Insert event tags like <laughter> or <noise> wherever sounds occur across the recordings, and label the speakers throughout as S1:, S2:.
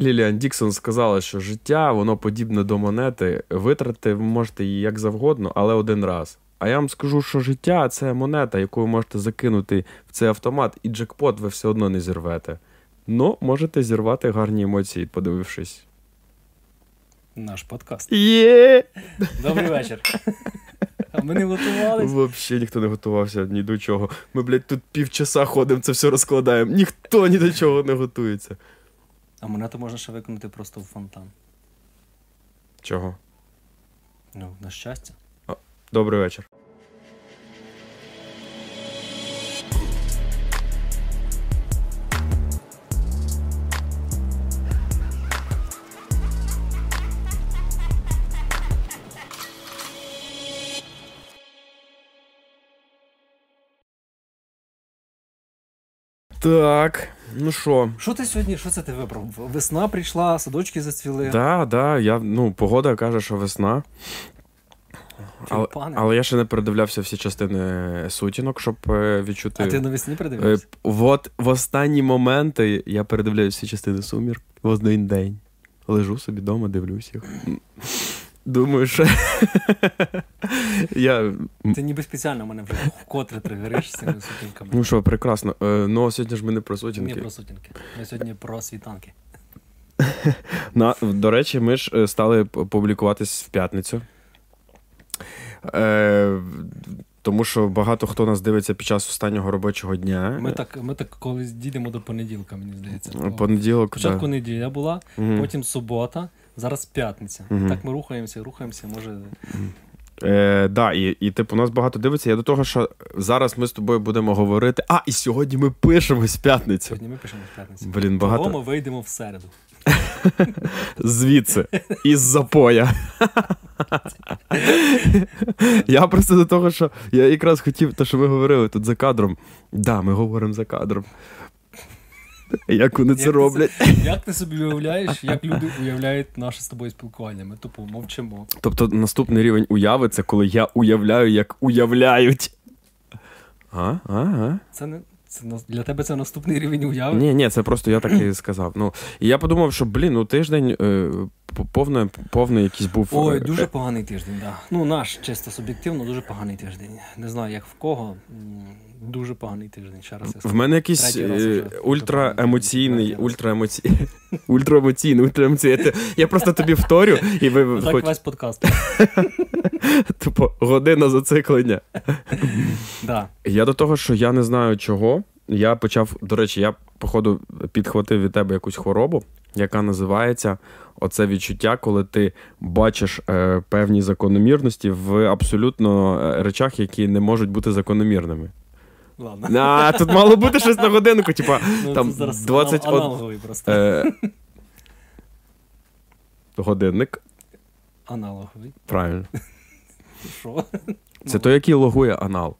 S1: Ліліан Діксон сказала, що життя воно подібне до монети. Витрати ви можете її як завгодно, але один раз. А я вам скажу, що життя це монета, яку ви можете закинути в цей автомат, і джекпот ви все одно не зірвете. Ну, можете зірвати гарні емоції, подивившись.
S2: Наш подкаст.
S1: Є!
S2: Добрий вечір. Ми не готувалися.
S1: Взагалі ніхто не готувався ні до чого. Ми, блядь, тут півчаса ходимо, це все розкладаємо. Ніхто ні до чого не готується.
S2: А монету можна ще виконати просто в фонтан.
S1: Чого?
S2: Ну, на щастя.
S1: Добрий вечір. Так, ну що?
S2: Що ти сьогодні, що це ти вибрав? Весна прийшла, садочки зацвіли.
S1: Да, да, я, ну, погода каже, що весна. Але, але я ще не передивлявся всі частини сутінок, щоб е, відчути.
S2: А ти навесні
S1: Е,
S2: придивився?
S1: от в останні моменти я передивляюся всі частини сумір в один день. Лежу собі вдома, дивлюсь їх. Думаю, що я.
S2: Ти ніби спеціально мене вже вкотре тригериш з цими сутінками.
S1: Ну що, прекрасно. Е, Ну, сьогодні ж ми не про сутінки.
S2: про сутінки. Ми сьогодні про світанки.
S1: На, до речі, ми ж е, стали публікуватись в п'ятницю. Е, тому що багато хто нас дивиться під час останнього робочого дня.
S2: Ми так, ми так колись дійдемо до понеділка, мені здається.
S1: Понеділок.
S2: Спочатку
S1: да.
S2: неділя була,
S1: Мгм.
S2: потім субота, зараз п'ятниця.
S1: Мгм.
S2: Так ми рухаємося, рухаємося, може.
S1: Е, да, і, і типу, нас багато дивиться. Я до того, що зараз ми з тобою будемо говорити. А, і сьогодні ми пишемось п'ятницю.
S2: Сьогодні ми пишемо в п'ятницю.
S1: Блін,
S2: Того ми вийдемо в середу. <laughs>
S1: звідси, із запоя. <laughs> Я просто до того, що я якраз хотів, те, що ми говорили тут за кадром. Да, ми говоримо за кадром. Як вони це роблять?
S2: Як ти собі уявляєш, як люди уявляють наше з тобою спілкування? Ми тупо мовчимо.
S1: Тобто наступний рівень уяви це коли я уявляю, як уявляють. А, а, а.
S2: Це не це для тебе це наступний рівень уяви.
S1: Ні, ні, це просто я так і сказав. Ну, і я подумав, що, блін, ну тиждень е, п- повний, якийсь був.
S2: Ой,
S1: е,
S2: дуже поганий тиждень, да. Ну, наш чисто суб'єктивно, дуже поганий тиждень. Не знаю, як в кого. Дуже поганий тиждень. Ще раз я
S1: В мене якийсь ультраемоційний, ультраемоційний, ультраемоційний, ультраемоційний. Я, просто тобі вторю, і ви
S2: Так
S1: хоч,
S2: весь подкаст. <laughs>
S1: типу, година зациклення.
S2: Да.
S1: Я до того, що я не знаю чого. Я почав, до речі, я, походу, підхватив від тебе якусь хворобу, яка називається оце відчуття, коли ти бачиш е, певні закономірності в абсолютно е, речах, які не можуть бути закономірними.
S2: Ладно.
S1: А, тут мало бути щось на годинку, типа
S2: Ну,
S1: там
S2: зараз
S1: 20
S2: анал- аналоговий просто.
S1: Е, годинник.
S2: Аналоговий.
S1: Правильно.
S2: Що?
S1: Це той, який логує анал.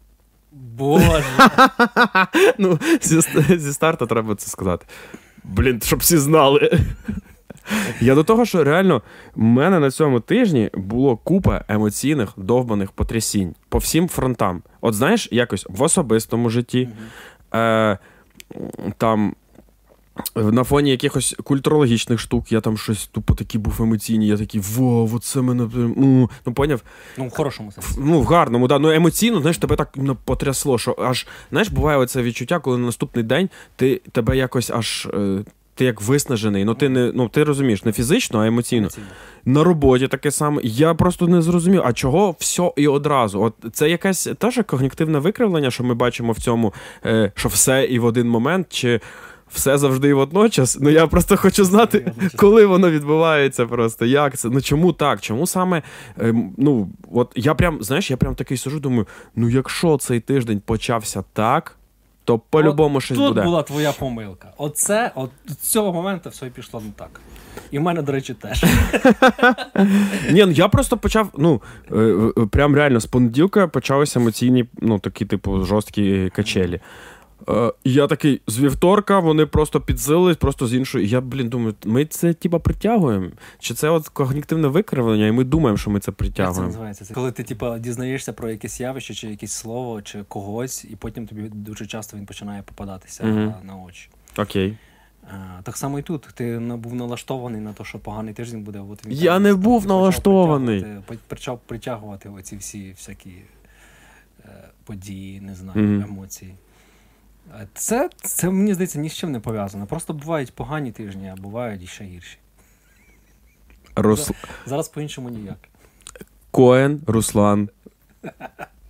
S2: Боже. <laughs>
S1: Ну, зі, зі старту треба це сказати. Блін, щоб всі знали. Я до того, що реально в мене на цьому тижні було купа емоційних довбаних потрясінь по всім фронтам. От знаєш, якось в особистому житті, е, там. На фоні якихось культурологічних штук я там щось тупо такий був емоційний, я такий, вау, оце мене. Ну, ну поняв,
S2: Ну, в хорошому сенсі.
S1: Ну, в гарному, да. Ну емоційно, знаєш, тебе так ну, потрясло, що аж знаєш, буває оце відчуття, коли на наступний день ти тебе якось аж. Ти як виснажений, ну ти не ну ти розумієш, не фізично, а емоційно.
S2: Емоційно.
S1: На роботі таке саме. Я просто не зрозумів, а чого все і одразу? От це якесь теж когнітивне викривлення, що ми бачимо в цьому, е, що все і в один момент, чи все завжди і водночас. Ну я просто хочу знати, коли воно відбувається, просто як це. Ну чому так? Чому саме? Ем, ну, от я прям, знаєш, я прям такий сижу, думаю: ну якщо цей тиждень почався так, то по-любому щось
S2: Тут
S1: буде.
S2: була твоя помилка. Оце, от з цього моменту все і пішло не так. І в мене, до речі, теж. <laughs>
S1: Ні, ну я просто почав, ну, е, е, прям реально з понеділка почалися емоційні, ну, такі, типу, жорсткі качелі. Е, і я такий, з вівторка вони просто підсилились, просто з іншої. І Я, блін, думаю, ми це типа притягуємо? Чи це от когнітивне викривлення, і ми думаємо, що ми це
S2: Як це називається? Це коли ти типа дізнаєшся про якесь явище, чи якесь слово, чи когось, і потім тобі дуже часто він починає попадатися
S1: Мгм.
S2: на очі.
S1: Окей.
S2: А, так само і тут. Ти був налаштований на те, що поганий тиждень буде. От він
S1: Я
S2: так
S1: не був
S2: почав
S1: налаштований.
S2: притягувати- Почав притягувати оці всі всякі е, події, не знаю,
S1: Мгм.
S2: емоції. Це, це мені здається ні з чим не пов'язано. Просто бувають погані тижні, а бувають і ще гірші.
S1: Рус...
S2: Зараз по-іншому ніяк.
S1: Коен Руслан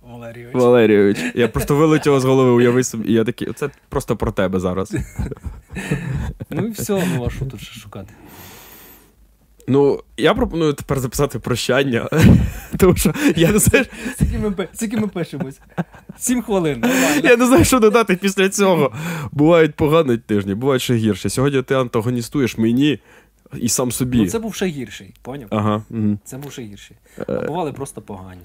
S2: Валерійович.
S1: Валерійович. Я просто вилетів з голови, уяви собі. І я такий, це просто про тебе зараз.
S2: Ну і все, ну а що тут ще шукати?
S1: Ну, я пропоную тепер записати прощання. <laughs> Тому що я не знаю,
S2: Скільки ми, пишемось? Сім хвилин.
S1: Я не знаю, що додати після цього. Бувають погані тижні, бувають ще гірше. Сьогодні ти антагоністуєш мені і сам собі.
S2: Ну це був ще гірший, поняв?
S1: Ага.
S2: Це був ще гірший.
S1: Е.
S2: А бували просто погані.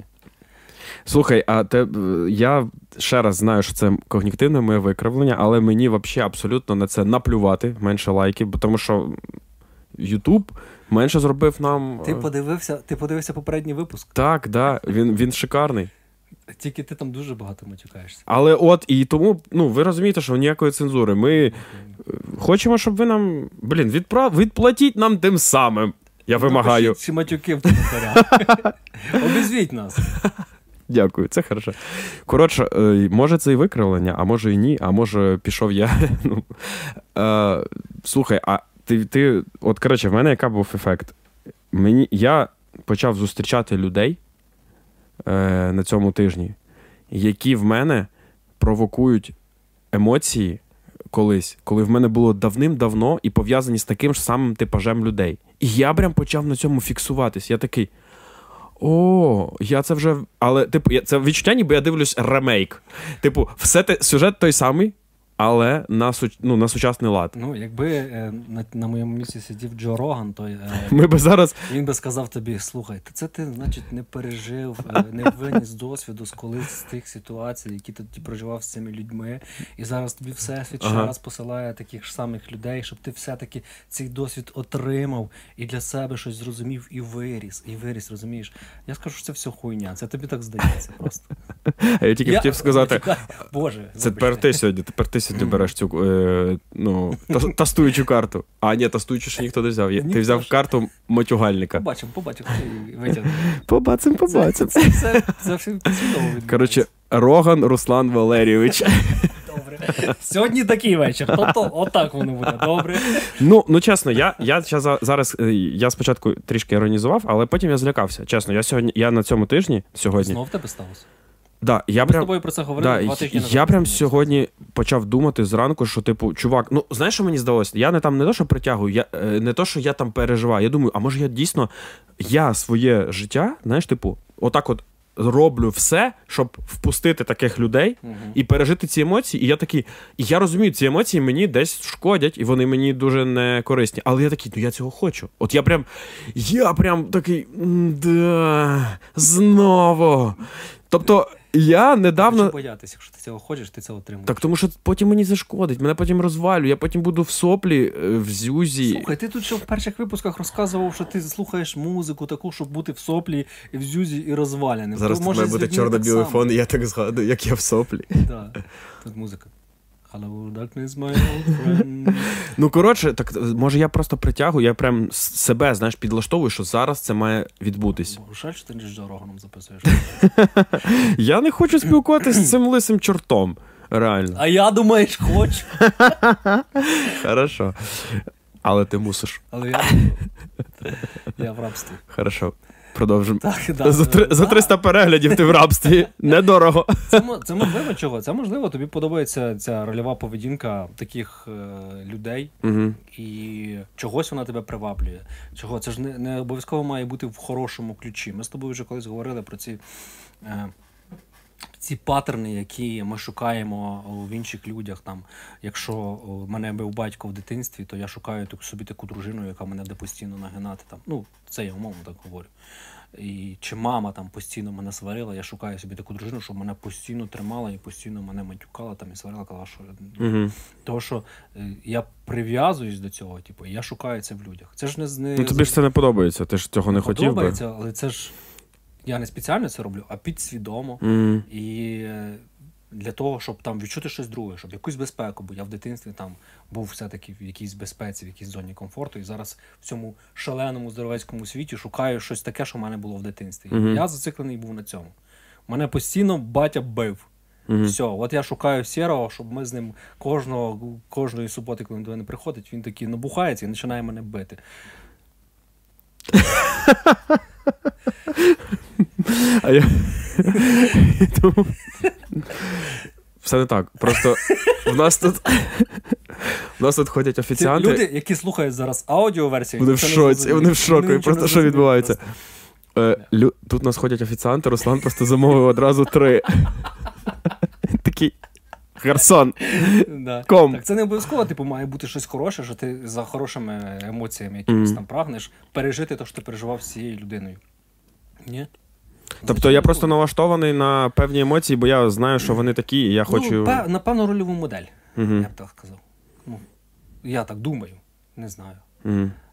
S1: Слухай, а те, е, я ще раз знаю, що це когнітивне моє викривлення, але мені взагалі абсолютно на це наплювати менше лайків, бо тому що Ютуб менше зробив нам.
S2: Ти
S1: е,
S2: подивився, ти подивився попередній випуск,
S1: Так, да, він, він шикарний.
S2: тільки ти там дуже багато матюкаєшся.
S1: Але от і тому, ну ви розумієте, що ніякої цензури. Ми е, хочемо, щоб ви нам. Блін, відправ... відплатіть нам тим самим. Я вимагаю.
S2: Напишіть матюки в коментарях. <laughs> Обізвіть нас.
S1: Дякую, це хорошо. Коротше, е, може це і викривлення, а може і ні, а може пішов я. <laughs> Ну, слухай, а ти, ти. От коротше, в мене яка був ефект? Мені, я почав зустрічати людей е, на цьому тижні, які в мене провокують емоції колись, коли в мене було давним-давно і пов'язані з таким ж самим типажем людей. І я прям почав на цьому фіксуватись. Я такий. О, я це вже. Але, типу, я- це відчуття, ніби я дивлюсь ремейк. Типу, все те, сюжет той самий, але на, ну, на сучасний лад.
S2: Ну, якби е, на, на моєму місці сидів Джо Роган, то е, <laughs>
S1: Ми би зараз.
S2: він би сказав тобі: слухай, це ти, значить, не пережив, е, не виніс досвіду з колись з тих ситуацій, які ти тоді проживав з цими людьми. І зараз тобі всесвіт ще
S1: Ага.
S2: раз посилає таких ж самих людей, щоб ти все-таки цей досвід отримав і для себе щось зрозумів і виріс. І виріс, розумієш? Я скажу, що це все хуйня. Це тобі так здається просто. <laughs>
S1: Я тільки хотів сказати. <laughs>
S2: Боже,
S1: Це тепер ти сьогодні, тепер ти сьогодні береш цю е, ну, та- тастуючу карту. А, ні, тастуючу ще ніхто не взяв. Є- Ти взяв карту матюгальника.
S2: Побачимо, побачимо, її.
S1: Побачимо,
S2: Це, це, це, це, чудово.
S1: Коротше, Роган Руслан Валерійович.
S2: Добре. Сьогодні такий вечір. Тобто, отак воно буде. Добре.
S1: Ну, ну чесно, я, я зараз е, я спочатку трішки іронізував, але потім я злякався. Чесно, я сьогодні, я на цьому тижні сьогодні.
S2: Знов в тебе сталося.
S1: Да, я
S2: Ми з
S1: прям,
S2: тобою про це говорили
S1: да,
S2: два тижні назад.
S1: я прям сьогодні почав думати зранку, що, типу, чувак, ну знаєш, що мені здалося? Я не там не то, що притягую, я, е, не то, що я там переживаю. Я думаю, а може я дійсно я своє життя, знаєш, типу, отак от роблю все, щоб впустити таких людей
S2: Мгм.
S1: і пережити ці емоції. І я такий, і я розумію, ці емоції мені десь шкодять, і вони мені дуже не корисні. Але я такий, ну я цього хочу. От я прям, я прям такий, «М-да, знову.Тобто, я недавно.
S2: Боятися, якщо ти цього хочеш, ти це отримуєш.
S1: Так тому що потім мені зашкодить, мене потім розвалю, я потім буду в соплі, е, в зюзі.
S2: Слухай, ти тут ще в перших випусках розказував, що ти слухаєш музику таку, щоб бути в соплі, і в зюзі, і розваляним.
S1: Зараз має бути чорно-білий фон, і я так згадую, як я в соплі.
S2: Так, Тут музика. Hello, darkness, my old friend.
S1: Ну коротше, так може я просто притягую, я прям себе, знаєш, підлаштовую, що зараз це має відбутись.
S2: Жаль, що ти Джо Роганом записуєш. <laughs>
S1: Я не хочу спілкуватися з цим лисим чортом. Реально.
S2: А я думаєш, хочу. <laughs>
S1: Хорошо. Але ти мусиш.
S2: Але я, <laughs> я в рабстві.
S1: Хорошо. Продовжимо.
S2: Так, да.
S1: За, три- за
S2: Да.
S1: 300 переглядів ти в рабстві. <laughs> Недорого.
S2: Це, це можливо чого? Це можливо, тобі подобається ця рольова поведінка таких е, людей,
S1: Угу.
S2: і чогось вона тебе приваблює. Чого? Це ж не, не обов'язково має бути в хорошому ключі. Ми з тобою вже колись говорили про ці. Е, ці паттерни, які ми шукаємо в інших людях, там, якщо мене бив батько в дитинстві, то я шукаю собі таку дружину, яка мене буде постійно нагинати. Там. Ну, це я умовно так говорю. І чи мама там постійно мене сварила, я шукаю собі таку дружину, щоб мене постійно тримала і постійно мене матюкала там і сварила, казала, що
S1: Угу.
S2: того, що е, я прив'язуюсь до цього, типу, я шукаю це в людях. Це ж не не
S1: Ну тобі ж це не подобається, ти ж цього не хотів би.
S2: подобається, але це ж я не спеціально це роблю, а підсвідомо.
S1: Угу.
S2: І е, для того, щоб там відчути щось друге, щоб якусь безпеку, бо я в дитинстві там був все-таки в якійсь безпеці, в якійсь зоні комфорту, і зараз в цьому шаленому здоровецькому світі шукаю щось таке, що в мене було в дитинстві.
S1: Мгм.
S2: Я зациклений був на цьому. Мене постійно батя бив.
S1: Мгм.
S2: Все, от я шукаю сірого, щоб ми з ним кожного, кожної суботи, коли він до мене приходить, він такий набухається і починає мене бити.
S1: А я... Все не так. Просто в нас тут. В нас тут ходять
S2: Ці
S1: офіціанти.
S2: люди, які слухають зараз аудіоверсію,
S1: Вони в шоці, вони в шоку,
S2: Вони
S1: просто що відбувається? Е, лю... Тут у нас ходять офіціанти, Руслан просто замовив одразу три. Такий.
S2: Да.
S1: Ком.
S2: Так це не обов'язково, типу, має бути щось хороше, що ти за хорошими емоціями якимось там прагнеш пережити те, що ти переживав з цією людиною. Ні?
S1: Тобто я просто налаштований на певні емоції, бо я знаю, що вони такі, і я хочу.
S2: Ну, пе- напевно, рольову модель, я б так сказав. Ну, я так думаю, не знаю.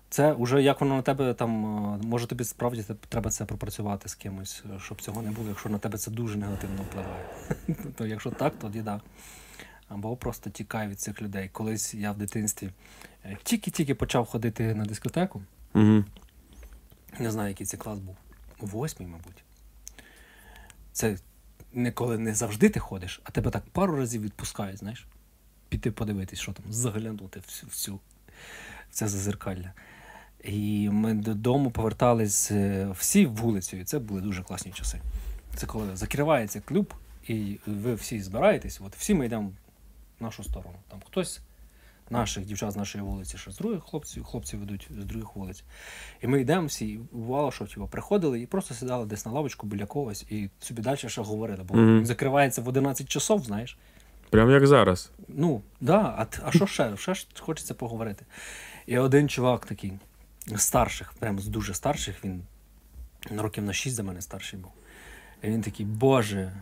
S2: Це вже як воно на тебе там, е, може тобі справді треба це пропрацювати з кимось, е, щоб цього не було, якщо на тебе це дуже негативно впливає. <laughs> То якщо так, тоді да. Або просто тікай від цих людей. Колись я в дитинстві е, тільки-тільки почав ходити на дискотеку.
S1: Мгм.
S2: Не знаю, який це клас був. Восьмий, мабуть. Це не коли не завжди ти ходиш, а тебе так пару разів відпускають, знаєш. Піти подивитись, що там, заглянути всю, всю це зазеркалля. І ми додому повертались е, всі вулицею. Це були дуже класні часи. Це коли закривається клуб, і ви всі збираєтесь, от всі ми йдемо нашу сторону. Там хтось наших дівчат з нашої вулиці, що з других хлопців, хлопці ведуть з других вулиць. І ми йдемо всі, і бувало, що типу, приходили і просто сідали десь на лавочку біля когось і собі далі ще говорили. Бо він закривається в 11 часов, знаєш.
S1: Прям як зараз.
S2: Ну, да, а, а що ще? Ще ж хочеться поговорити. І один чувак такий, з старших, прям з дуже старших, він на років на 6 за мене старший був. І він такий, Боже,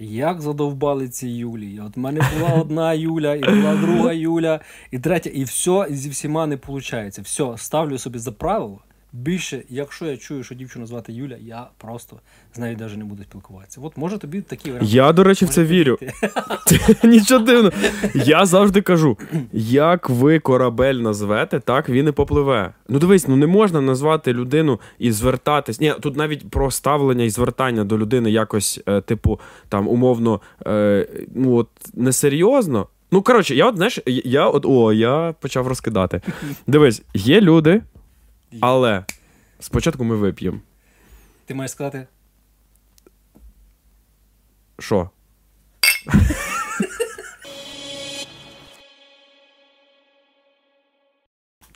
S2: як задовбали ці Юлії? От в мене була одна Юля, і була друга Юля, і третя, і все і зі всіма не виходить. Все, ставлю собі за правило. Більше, якщо я чую, що дівчину звати Юля, я просто з нею навіть не буду спілкуватися. От може тобі такі варіанти.
S1: Я, до речі, в це вірю. <laughs> Нічого дивного. Я завжди кажу: як ви корабель назвете, так він і попливе. Ну дивись, ну не можна назвати людину і звертатись. Ні, тут навіть про ставлення і звертання до людини якось, е, типу, там умовно, е, ну от несерйозно. Ну, коротше, я от знаєш, я от о, я почав розкидати. Дивись, є люди, але спочатку ми вип'ємо.
S2: Ти маєш сказати,
S1: Що?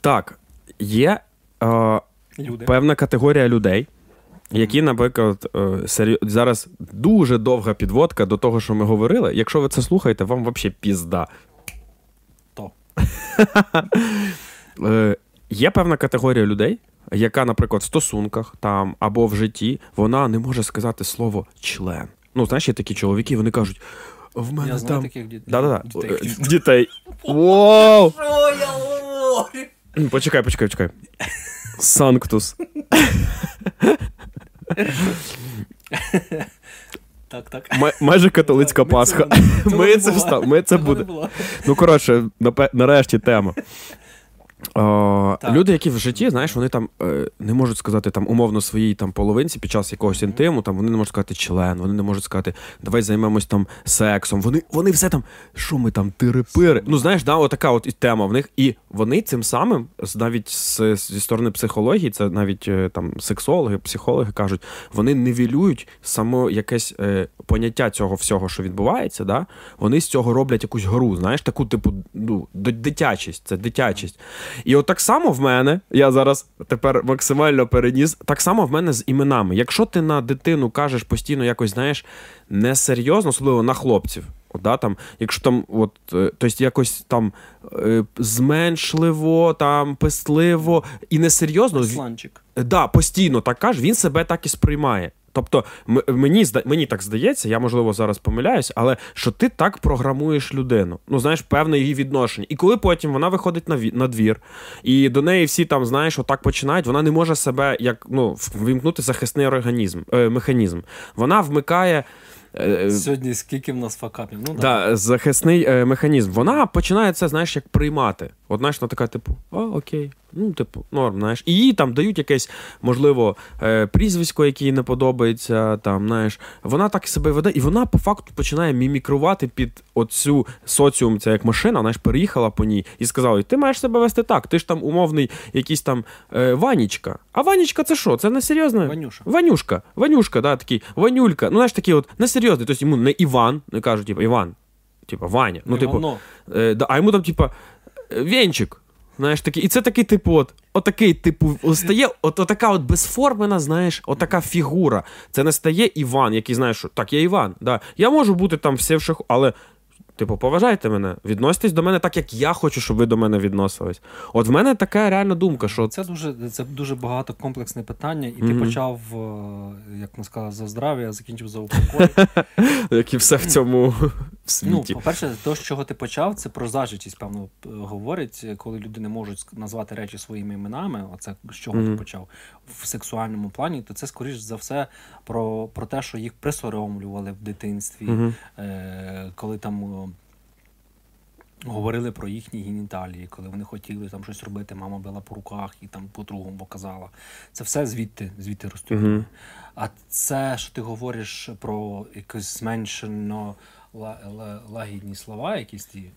S1: так, є е,
S2: люди.
S1: певна категорія людей, які, наприклад, е, серйо... зараз дуже довга підводка до того, що ми говорили. Якщо ви це слухаєте, вам взагалі пізда.
S2: То. <laughs>
S1: Е, є певна категорія людей, яка, наприклад, в стосунках там або в житті, вона не може сказати слово член. Ну, знаєш, є такі чоловіки, вони кажуть: в мене
S2: Я знаю
S1: там.
S2: таких дітей.
S1: Да-да-да.
S2: Дітей.
S1: Е, Дітей. Вау!
S2: Що я говорю?
S1: Почекай, почекай, почекай. Санктус.
S2: Так, так.
S1: Майже католицька Пасха. Ми це буде. Ну, коротше, нарешті тема. О, люди, які в житті, знаєш, вони там е, не можуть сказати там умовно своїй там половинці під час якогось інтиму, там вони не можуть сказати член, вони не можуть сказати, давай займемось там сексом. Вони, вони все там, що ми там тири-пири. Ну знаєш, да, отака от і тема в них. І вони цим самим, навіть з, зі сторони психології, це навіть е, там сексологи, психологи кажуть, вони нивелюють само якесь е, поняття цього всього, що відбувається. Да? Вони з цього роблять якусь гру, знаєш, таку, типу, ну, дитячість, це дитячість. І от так само в мене, я зараз тепер максимально переніс, так само в мене з іменами. Якщо ти на дитину кажеш постійно якось, знаєш, несерйозно, особливо на хлопців. От, да, там, якщо там, от, е, тобто якось там е, зменшливо, там, пестливо і несерйозно,
S2: Сланчик.
S1: да, постійно так каже, він себе так і сприймає. Тобто, мені мені так здається, я можливо зараз помиляюсь, але що ти так програмуєш людину. Ну, знаєш, певне її відношення. І коли потім вона виходить на, на двір, і до неї всі там, знаєш, отак починають, вона не може себе як ну, вимкнути захисний організм, е, механізм. Вона вмикає. Е,
S2: Сьогодні скільки в нас факапів? Ну,
S1: да, захисний е, механізм. Вона починає це, знаєш, як приймати. От знаєш, вона така, типу, о, окей, ну, типу, норм, знаєш. І їй там дають якесь, можливо, е, прізвисько, яке їй не подобається. Там, знаєш, вона так себе веде, і вона по факту починає мімікрувати під оцю соціум, це як машина, знаєш, переїхала по ній і сказала: ти маєш себе вести так, ти ж там умовний якийсь там е, Ванічка. А Ванічка це що? Це не серйозно?
S2: Ванюша.
S1: Ванюшка, Ванюшка, да, такий, Ванюлька. Ну, знаєш, такий от несерйозний. Тобто йому не Іван, не кажуть, типу, Іван, типу, Ваня. Ну, типу, е, да, а йому там, типу, Венчик. Знаєш, такий, і це такий, типу, от, отакий, типу, стає, от, отака от безформена, знаєш, отака фігура. Це не стає Іван, який знаєш, що так, я Іван. Да. Я можу бути там все в шаху, але. Типу, поважайте мене, відноситесь до мене так, як я хочу, щоб ви до мене відносились. От в мене така реальна думка, що
S2: Це дуже, це дуже багато комплексне питання, і ти
S1: Мгм.
S2: почав, е, як ми сказали, за здрав'я, а закінчив за упокой. <laughs>
S1: як і все в цьому в
S2: Ну, по-перше, то, з чого ти почав, це про зажитість, певно, говорить, коли люди не можуть назвати речі своїми іменами, оце з чого
S1: Мгм.
S2: ти почав в сексуальному плані, то це скоріш за все про, про те, що їх присоромлювали в дитинстві,
S1: Мгм.
S2: е, коли там. Говорили про їхні геніталії, коли вони хотіли там щось робити, мама била по руках і там по другому показала. Це все звідти, звідти ростуть.
S1: Мгм.
S2: А це, що ти говориш про якось зменшено лагідні слова, якісь ті,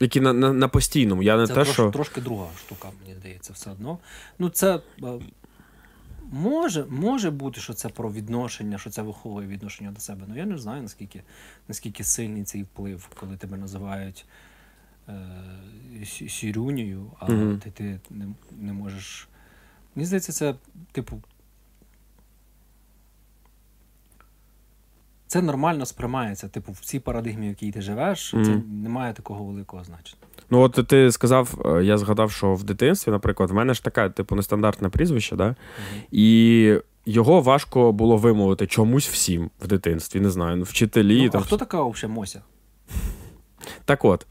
S1: Які на, на, на постійному. Я не
S2: це
S1: те,
S2: трош,
S1: що.
S2: трошки друга штука, мені здається, все одно. Ну, це е, може, може бути, що це про відношення, що це виховує відношення до себе. Ну я не знаю, наскільки, наскільки сильний цей вплив, коли тебе називають е, сірюнею, а
S1: Мгм.
S2: ти, ти не, не можеш. Мені здається, це, типу. Це нормально сприймається. Типу, в цій парадигмі, в якій ти живеш, це
S1: Мгм.
S2: немає такого великого значення.
S1: Ну, от ти сказав, е, я згадав, що в дитинстві, наприклад, в мене ж таке, типу, нестандартне прізвище, да? І його важко було вимовити чомусь всім в дитинстві. Не знаю, ну, вчителі.
S2: Ну,
S1: там,
S2: а хто така взагалі Мося?
S1: Так от.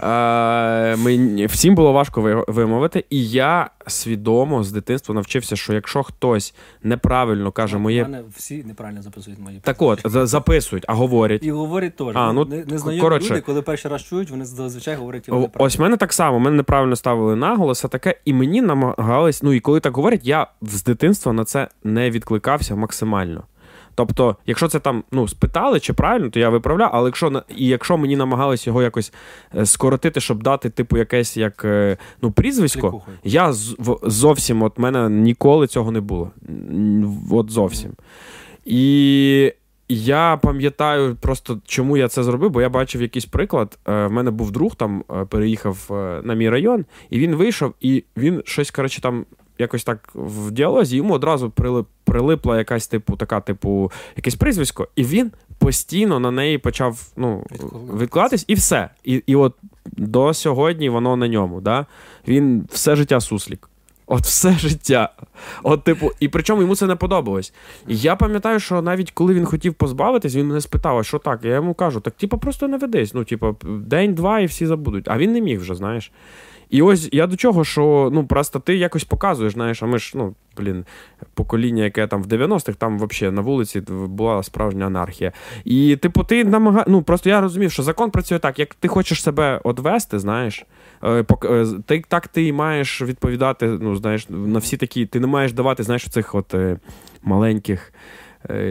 S1: Е, мені, всім було важко вимовити, і я свідомо з дитинства навчився, що якщо хтось неправильно каже моє.
S2: мене всі неправильно записують мої
S1: Так от, за- записують, а говорять.
S2: І говорять теж.
S1: А, ну,
S2: не, незнайомі
S1: коротше.
S2: люди, коли перший раз чують, вони зазвичай говорять його неправильно.
S1: Ось мене так само, мене неправильно ставили наголос, а таке, і мені намагались, ну і коли так говорять, я з дитинства на це не відкликався максимально. Тобто, якщо це там ну, спитали чи правильно, то я виправляв, але якщо і якщо мені намагались його якось е, скоротити, щоб дати, типу, якесь як е, ну, прізвисько,
S2: Клікухою.
S1: я зовсім от мене ніколи цього не було. От зовсім. І я пам'ятаю просто, чому я це зробив, бо я бачив якийсь приклад. Е, В мене був друг там переїхав на мій район, і він вийшов, і він щось, коротше, там. Якось так в діалозі йому одразу прилип, прилипла якась типу, така, типу, якесь прізвисько, і він постійно на неї почав ну,
S2: Відкладатись.
S1: і все. І, і от до сьогодні воно на ньому. Да? Він все життя суслік. От все життя. От, типу, і причому йому це не подобалось. І я пам'ятаю, що навіть коли він хотів позбавитись, він мене спитав, а що так? Я йому кажу, так типу, просто не ведись. Ну, типу, день-два і всі забудуть. А він не міг вже, знаєш. І ось я до чого, що ну просто ти якось показуєш, знаєш, а ми ж, ну, блін, покоління, яке там в 90-х, там взагалі на вулиці була справжня анархія. І, типу, ти намага... ну просто я розумів, що закон працює так, як ти хочеш себе одвести, знаєш, е, е, ти, так ти маєш відповідати, ну, знаєш, на всі такі, ти не маєш давати, знаєш, цих от е, маленьких.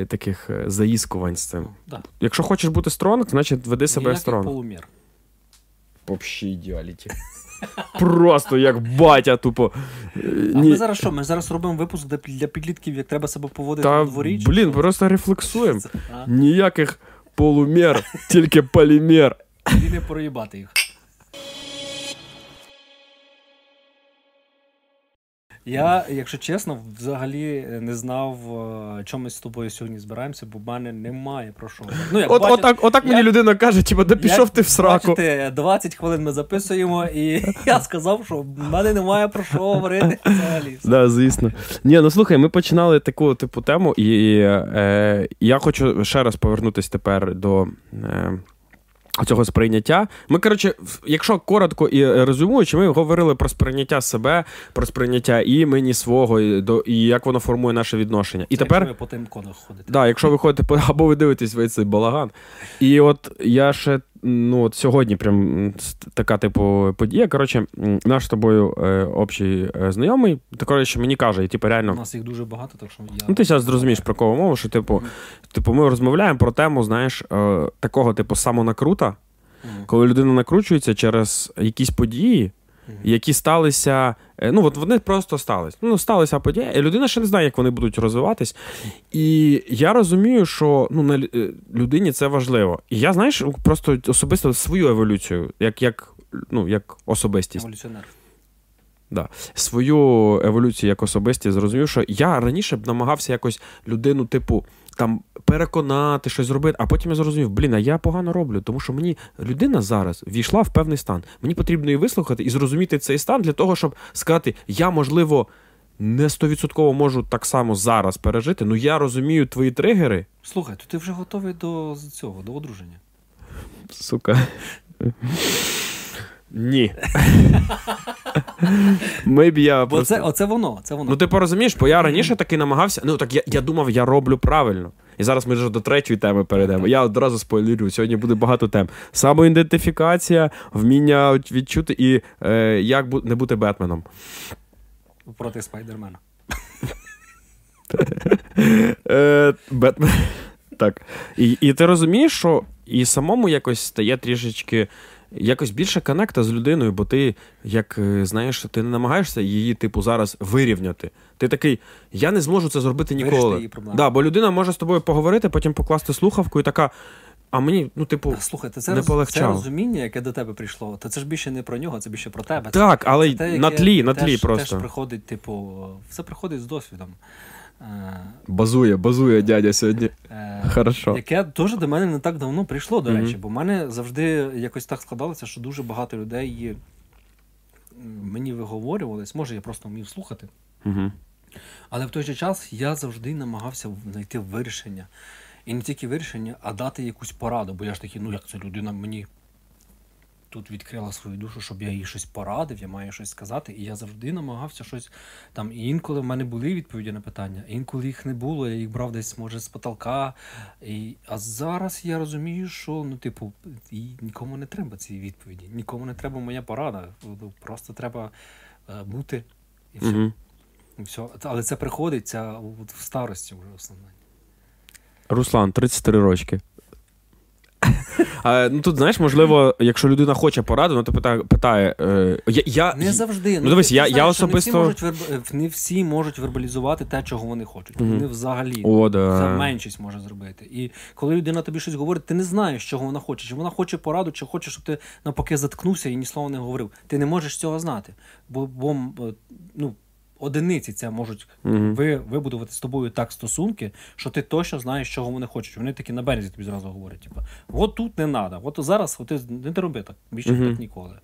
S1: Таких заіскувань з цим.
S2: Да.
S1: Якщо хочеш бути стронг, значить веди себе
S2: Ніяких
S1: стронг.
S2: полумір.
S1: Вообще ідеаліті. Просто як батя, тупо.
S2: А
S1: ні-
S2: ми зараз що? Ми зараз робимо випуск для, підлітків, як треба себе поводити
S1: Та,
S2: на дворі? чи
S1: блін,
S2: що?
S1: просто рефлексуємо.
S2: А?
S1: Ніяких полумер, тільки полімер.
S2: І не проїбати їх. Я, якщо чесно, взагалі не знав, е, чому ми з тобою сьогодні збираємося, бо в мене немає про що. Ну, як
S1: От,
S2: бачите-
S1: отак, отак мені
S2: я-
S1: людина каже, типу, да пішов
S2: як
S1: ти в сраку.
S2: Бачите, 20 хвилин ми записуємо, і <laughs> я сказав, що в мене немає про що говорити взагалі.
S1: Да, звісно. Ні, ну слухай, ми починали таку типу тему, і е, я хочу ще раз повернутися тепер до. Е, Цього сприйняття. Ми, коротше, якщо коротко і е, резюмуючи, ми говорили про сприйняття себе, про сприйняття імені свого і, до, і як воно формує наше відношення. І
S2: Це
S1: тепер,
S2: якщо ви по тим конах ходите.
S1: да, якщо ви ходите або ви дивитесь весь цей балаган. І от я ще ну, от сьогодні прям така, типу, подія. Коротше, наш з тобою е, общий е, знайомий, та, коротше, мені каже, і типу,
S2: У нас їх дуже багато, так що я.
S1: Ну, ти зараз зрозумієш про кого мову, що типу, типу, ми розмовляємо про тему, знаєш, е, такого типу самонакрута,
S2: Мгм.
S1: коли людина накручується через якісь події. Які сталися. е, Ну, от вони просто сталися. Ну, сталися події, і людина ще не знає, як вони будуть розвиватись. І я розумію, що ну, на е, людині це важливо. І я, знаєш, просто особисто свою еволюцію, як, як, ну, як особистість.
S2: Еволюціонер.
S1: свою еволюцію як особистість зрозумів, що я раніше б намагався якось людину, типу, там переконати, щось зробити, а потім я зрозумів, блін, а я погано роблю, тому що мені людина зараз війшла в певний стан. Мені потрібно її вислухати і зрозуміти цей стан для того, щоб сказати, я, можливо, не стовідсотково можу так само зараз пережити, але я розумію твої тригери.
S2: Слухай, то ти вже готовий до цього, до одруження.
S1: Сука. Ні. <laughs> Maybe я
S2: Бо
S1: просто...
S2: це, оце воно, це воно.
S1: Ну, ти порозумієш, бо я раніше таки намагався. Ну так я, я думав, я роблю правильно. І зараз ми вже до третьої теми перейдемо. Я одразу спойлерю. Сьогодні буде багато тем. Самоідентифікація, вміння відчути і е, як бу- не бути Бетменом.
S2: Проти спайдермена. <laughs>
S1: Е, Бетмен. <laughs> Так. І, і ти розумієш, що і самому якось стає трішечки. Якось більше коннекта з людиною, бо ти, як е, знаєш, ти не намагаєшся її, типу, зараз вирівняти. Ти такий, я не зможу це зробити ніколи.
S2: її.
S1: Да, бо людина може з тобою поговорити, потім покласти слухавку і така. А мені, ну, типу,
S2: Слухайте, це,
S1: не
S2: роз, це розуміння, яке до тебе прийшло, то це ж більше не про нього, це більше про тебе.
S1: так, але
S2: Це те,
S1: на тлі, на тлі
S2: Теж
S1: просто.
S2: приходить, типу, все приходить з досвідом.
S1: Базує, базує дядя сьогодні.
S2: е,
S1: Хорошо.
S2: Яке теж до мене не так давно прийшло, до речі, бо в мене завжди якось так складалося, що дуже багато людей мені виговорювались, може, я просто вмів слухати.
S1: Угу.
S2: Але в той же час я завжди намагався знайти вирішення. І не тільки вирішення, а дати якусь пораду. Бо я ж такий, ну як це людина мені тут відкрила свою душу, щоб я їй щось порадив, я маю щось сказати. І я завжди намагався щось там. І інколи в мене були відповіді на питання, інколи їх не було, я їх брав десь, може, з потолка. І... А зараз я розумію, що ну, типу, нікому не треба ці відповіді, нікому не треба моя порада. Просто треба е, бути і все.
S1: Угу.
S2: І все. Але це приходиться в старості вже основне.
S1: Руслан, 33 рочки. А, ну тут, знаєш, можливо, якщо людина хоче пораду, ну то питає. питає е, я, я,
S2: Не завжди.
S1: Ну, дивись,
S2: ти
S1: я- я особисто-
S2: Не всі, можуть верб... не всі можуть вербалізувати те, чого вони хочуть.
S1: Мгм.
S2: Вони взагалі.
S1: О,
S2: Це
S1: да.
S2: меншість може зробити. І коли людина тобі щось говорить, ти не знаєш, чого вона хоче. Чи вона хоче пораду, чи хоче, щоб ти навпаки заткнувся і ні слова не говорив. Ти не можеш цього знати. Бо, бо е, ну, одиниці це можуть
S1: Мгм.
S2: ви, вибудувати з тобою так стосунки, що ти точно знаєш, чого вони хочуть. Вони такі на березі тобі зразу говорять: типу, от тут не треба, от зараз от ти не ти роби так, більше
S1: Мгм.
S2: так ніколи.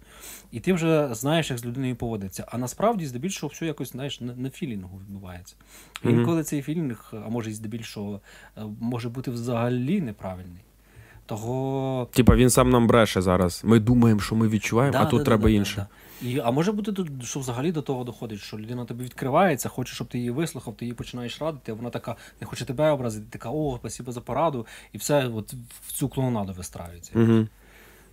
S2: І ти вже знаєш, як з людиною поводиться. А насправді, здебільшого, все якось знаєш, на, на філінгу відбувається. І інколи цей філінг, а може і здебільшого, е, може бути взагалі неправильний. Того
S1: Типа він сам нам бреше зараз. Ми думаємо, що ми відчуваємо, а тут треба інше.
S2: І, а може бути, що взагалі до того доходить, що людина тобі відкривається, хоче, щоб ти її вислухав, ти її починаєш радити, а вона така не хоче тебе образити, така, о, спасибо за пораду, і все от в цю клоунаду вистраюється.
S1: Угу.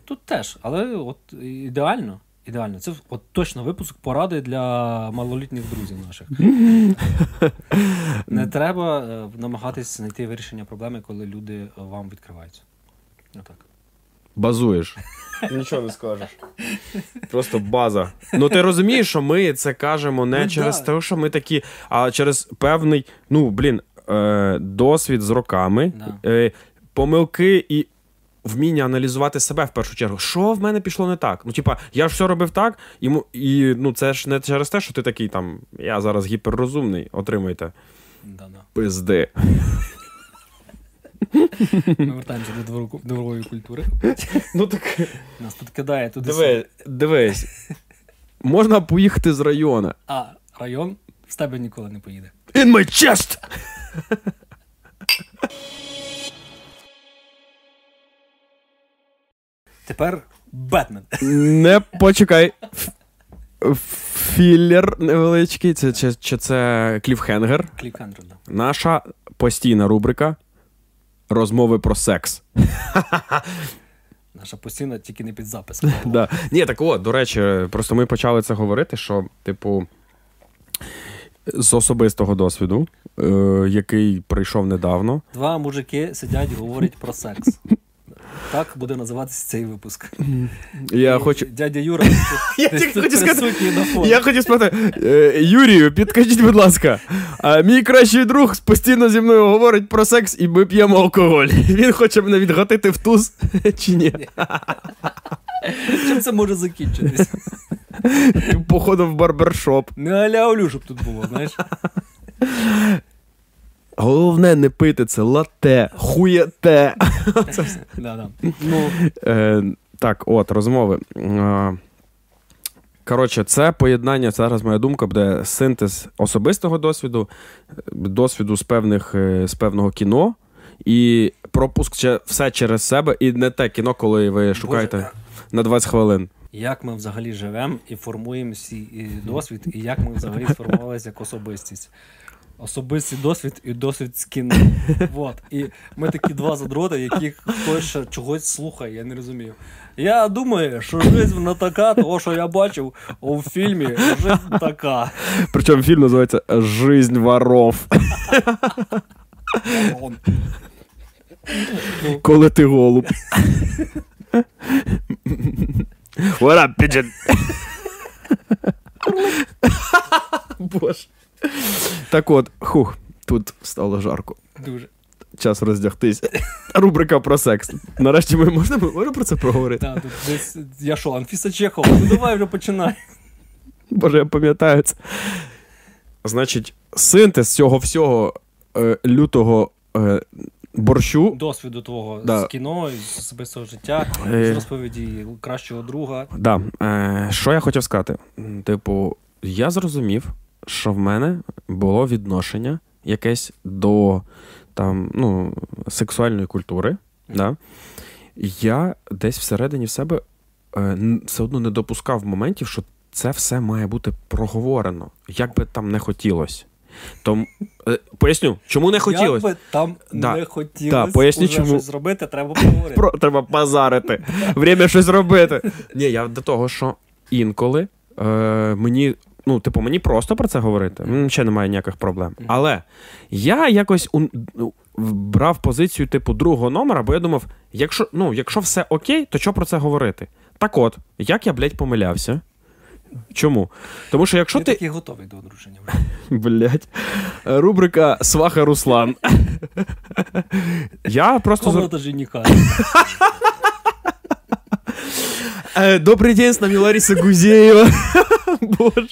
S2: Тут теж, але от ідеально. Ідеально, це от точно випуск поради для малолітніх друзів наших. <laughs> Не треба е, намагатись знайти вирішення проблеми, коли люди вам відкриваються. Отак.
S1: Базуєш. Нічого не скажеш. Просто база. Ну ти розумієш, що ми це кажемо не
S2: Ну,
S1: через
S2: да.
S1: те, що ми такі, а через певний, ну блін, е, досвід з роками,
S2: Да.
S1: е, помилки і. Вміння аналізувати себе в першу чергу. Що в мене пішло не так? Ну, типа, я ж все робив так, і, і ну, це ж не через те, що ти такий там, я зараз гіперрозумний, отримуйте.
S2: Да-да.
S1: Пизди.
S2: Ми вертаємося до двору- дворової культури. <laughs>
S1: Ну так
S2: Нас тут кидає туди.
S1: диви, дивись. Можна поїхати з району.
S2: А район з тебе ніколи не поїде.
S1: In my chest!
S2: Тепер Бетмен.
S1: Не почекай. Філлер невеличкий, це, чи, чи це кліфхенгер.
S2: Клікандр, да.
S1: Наша постійна рубрика розмови про секс. <laughs>
S2: Наша постійна, тільки не під запис. <laughs>
S1: Да. Ні, так от, до речі, просто ми почали це говорити, що, типу, з особистого досвіду, е, який прийшов недавно.
S2: Два мужики сидять і говорять про секс. <laughs> Так буде називатися цей випуск.
S1: Я
S2: І
S1: хочу.
S2: Дядя Юра <laughs>
S1: Я хочу сказати,
S2: на фоні.
S1: Я хотів спитати, е, Юрію, підкажіть, будь ласка, а мій кращий друг постійно зі мною говорить про секс і ми п'ємо алкоголь. <laughs> Він хоче мене відгатити в туз <laughs> чи ні?
S2: Чим це може закінчитись?
S1: Походу в барбершоп.
S2: Не аля-олю, щоб тут було, знаєш.
S1: Головне не пити це лате, хуєте. <laughs>
S2: Ну,
S1: Е, так, от, розмови. Е, Коротше, це поєднання, зараз моя думка, буде синтез особистого досвіду, досвіду з певних, е, з певного кіно, і пропуск все через себе, і не те кіно, коли ви шукаєте на 20 хвилин.
S2: як ми взагалі живемо і формуємо свій досвід, і як ми взагалі <laughs> сформувалися як особистість. Особистий досвід і досвід з кіно. Вот. <laughs> І ми такі два задроти, яких хтось ще чогось слухає, я не розумію. Я думаю, що жизнь вона така, того, що я бачив у фільмі, жизнь така.
S1: Причому фільм називається Жизнь воров. Коли ти голуб. What up, pigeon? Боже. Так от, хух, тут стало жарко.
S2: Дуже.
S1: Час роздягтись. Рубрика про секс. Нарешті ми ми можемо про це проговорити.
S2: Да, тут десь, я що, Анфіса Чехова, ну давай вже починай.
S1: Боже, я пам'ятаю це. Значить, синтез цього всього е, лютого е, борщу.
S2: Досвіду твого
S1: Да.
S2: з кіно, з особистого життя,
S1: Е.
S2: з розповіді кращого друга.
S1: Да. Е, що я хотів сказати? Типу, я зрозумів, що в мене було відношення якесь до там, ну, сексуальної культури. Да? Я десь всередині в себе е, все одно не допускав моментів, що це все має бути проговорено, як би там не хотілося. Тому, е, поясню, чому не
S2: Як
S1: хотілося?
S2: би там
S1: Да.
S2: не хотілося
S1: Да,
S2: уже
S1: чому.
S2: щось зробити, треба поговорити.
S1: Про, треба базарити. <laughs> Время щось робити. Ні, я до того, що інколи е, мені. Ну, типу, мені просто про це говорити. м, Ще немає ніяких проблем. Але я якось у, ну, брав позицію, типу, другого номера, бо я думав, якщо, ну, якщо все окей, то що про це говорити? Так от, як я, блядь, помилявся. Чому? Тому що якщо
S2: Ти
S1: ти.
S2: такий готовий до одруження. вже. <laughs>
S1: Блядь. Рубрика Сваха Руслан. Я просто.
S2: Комната жениха.
S1: Э, Добрый день, с нами Лариса Гузеєва. <laughs> Боже.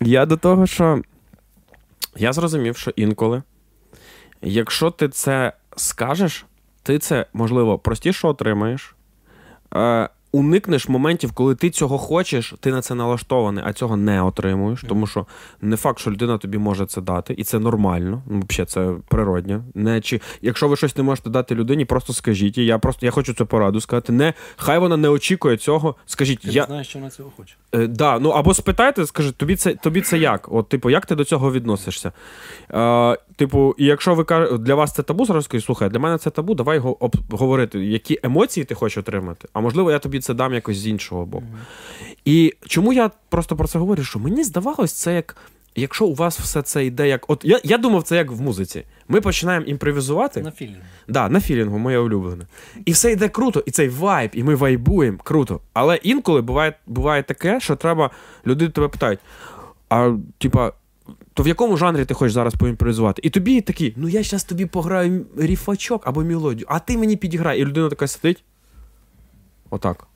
S1: Я до того, що я зрозумів, що інколи, якщо ти це скажеш, ти це, можливо, простіше отримаєш. Уникнеш моментів, коли ти цього хочеш, ти на це налаштований, а цього не отримуєш. Тому що не факт, що людина тобі може це дати, і це нормально. Ну, взагалі, це природньо. Не, чи, якщо ви щось не можете дати людині, просто скажіть їй. Я просто я хочу цю пораду сказати. Не, хай вона не очікує цього. Скажіть,
S2: Ти
S1: я,
S2: знаєш, що вона цього хоче.
S1: Е, да, ну або спитайте, скажіть, тобі це, тобі це як? От, типу, як ти до цього відносишся? Е, типу, і якщо ви кажете, для вас це табу, зараз скажіть, слухай, для мене це табу, давай го- об, говорити, які емоції ти хочеш отримати. А можливо, я тобі це дам якось з іншого боку. І чому я просто про це говорю? Що мені здавалось, це як. Якщо у вас все це йде як. От я, я думав, це як в музиці. Ми починаємо імпровізувати.
S2: На фільмі.
S1: Да, на філінгу, моє улюблене. І все йде круто, і цей вайб, і ми вайбуємо круто. Але інколи буває, буває таке, що треба, люди тебе питають: а типа, то в якому жанрі ти хочеш зараз поімпровізувати? І тобі такий, ну я зараз тобі пограю ріфачок або мелодію, а ти мені підіграй. І людина така сидить. Отак.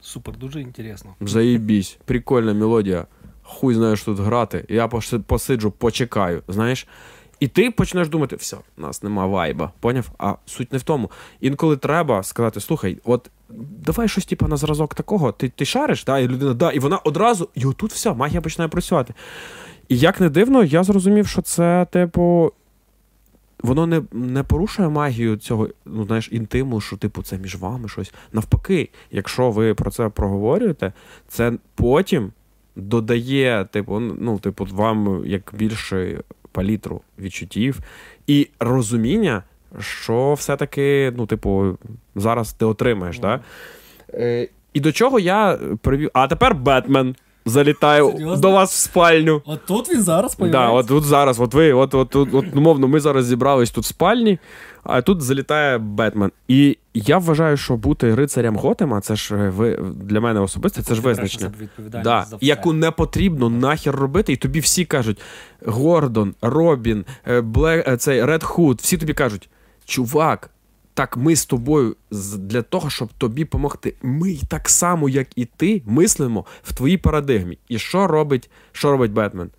S2: Супер, дуже інтересно.
S1: Заїбісь, прикольна мелодія. Хуй знаєш тут грати. Я посиджу, почекаю, знаєш. І ти почнеш думати, все, у нас нема вайба, поняв? А суть не в тому. Інколи треба сказати: слухай, от давай щось типу, на зразок такого, ти, ти шариш, да? і людина, да, і вона одразу, і отут все, магія починає працювати. І як не дивно, я зрозумів, що це, типу, воно не не порушує магію цього, ну знаєш, інтиму, що типу це між вами щось. Навпаки, якщо ви про це проговорюєте, це потім додає, типу, ну, типу, вам як більше палітру відчуттів і розуміння, що все-таки, ну, типу, зараз ти отримаєш. Да? Е, І до чого я привів. А тепер Бетмен залітаю Серйозно? до вас в спальню.
S2: От тут він зараз
S1: появляється? Да, от тут зараз, от ви, от, от, от, от, умовно, ми зараз зібрались тут в спальні, а тут залітає Бетмен. І я вважаю, що бути рицарем Готема, це ж е, ви для мене особисто, це ж визначення. Да, яку не потрібно нахер робити, і тобі всі кажуть: Гордон, Робін, е, Блек, е, цей Ред Худ, всі тобі кажуть, чувак так ми з тобою для того, щоб тобі допомогти. Ми так само, як і ти, мислимо в твоїй парадигмі. І що робить що робить Бетмен?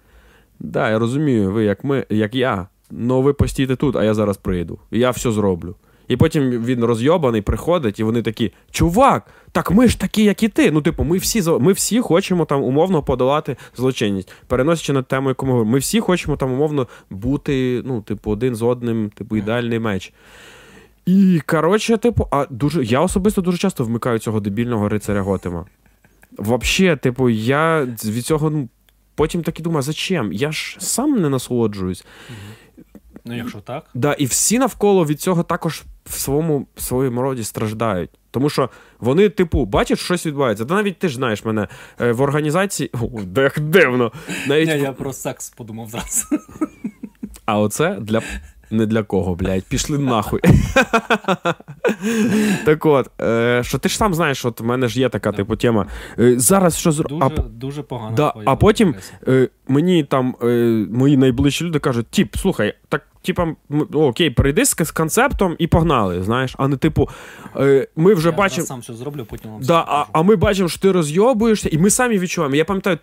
S1: Да, я розумію, ви як ми, як я. Ну ви постійте тут, а я зараз прийду. І я все зроблю. І потім він розйобаний, приходить, і вони такі: Чувак, так ми ж такі, як і ти. Ну, типу, ми всі ми всі хочемо там умовно подолати злочинність. Переносячи на тему, яку ми говоримо, ми всі хочемо там умовно бути, ну, типу, один з одним, типу, ідеальний меч. І, коротше, типу, а дуже я особисто дуже часто вмикаю цього дебільного рицаря Готема. Взагалі, типу, я від цього ну, потім так і думаю, зачем? Я ж сам не насолоджуюсь.
S2: Ну, якщо так.
S1: Да, І всі навколо від цього також в своєму в своєму роді страждають. Тому що вони, типу, бачать, щось відбувається. Та навіть ти ж знаєш мене е, в організації. О, як дивно. Навіть...
S2: Я, я про секс подумав зараз.
S1: А оце для не для кого, блядь, пішли нахуй. Так от, е, що ти ж сам знаєш, от в мене ж є така типу тема. Е, зараз що зро...
S2: Дуже, а, дуже погано.
S1: Да, а потім е, мені там е, мої найближчі люди кажуть: тіп, слухай, так типа, окей, прийди з концептом і погнали, знаєш, а не типу, е, ми вже бачимо.
S2: Я сам все зроблю, потім вам
S1: да, а, а ми бачимо, що ти розйобуєшся, і ми самі відчуваємо. Я пам'ятаю,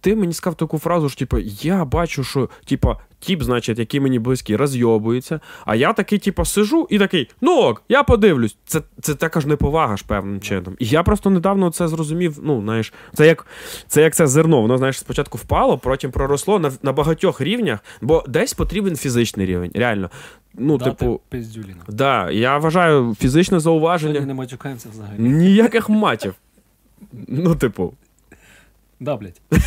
S1: ти мені сказав таку фразу, що типу, я бачу, що типу, тіп, значить, який мені близький, розйобується. А я такий, типу, сижу і такий, ну ок, я подивлюсь. Це це така ж неповага ж певним чином. І я просто недавно це зрозумів. Ну, знаєш, це як це як це зерно. Воно знаєш, спочатку впало, потім проросло на на багатьох рівнях, бо десь потрібен фізичний рівень. Реально. Ну,
S2: Дати
S1: типу,
S2: пиздюліна.
S1: Да, я вважаю фізичне зауваження.
S2: Ми не матюкаємося взагалі.
S1: Ніяких матів. Ну, типу.
S2: Да, блядь. <laughs>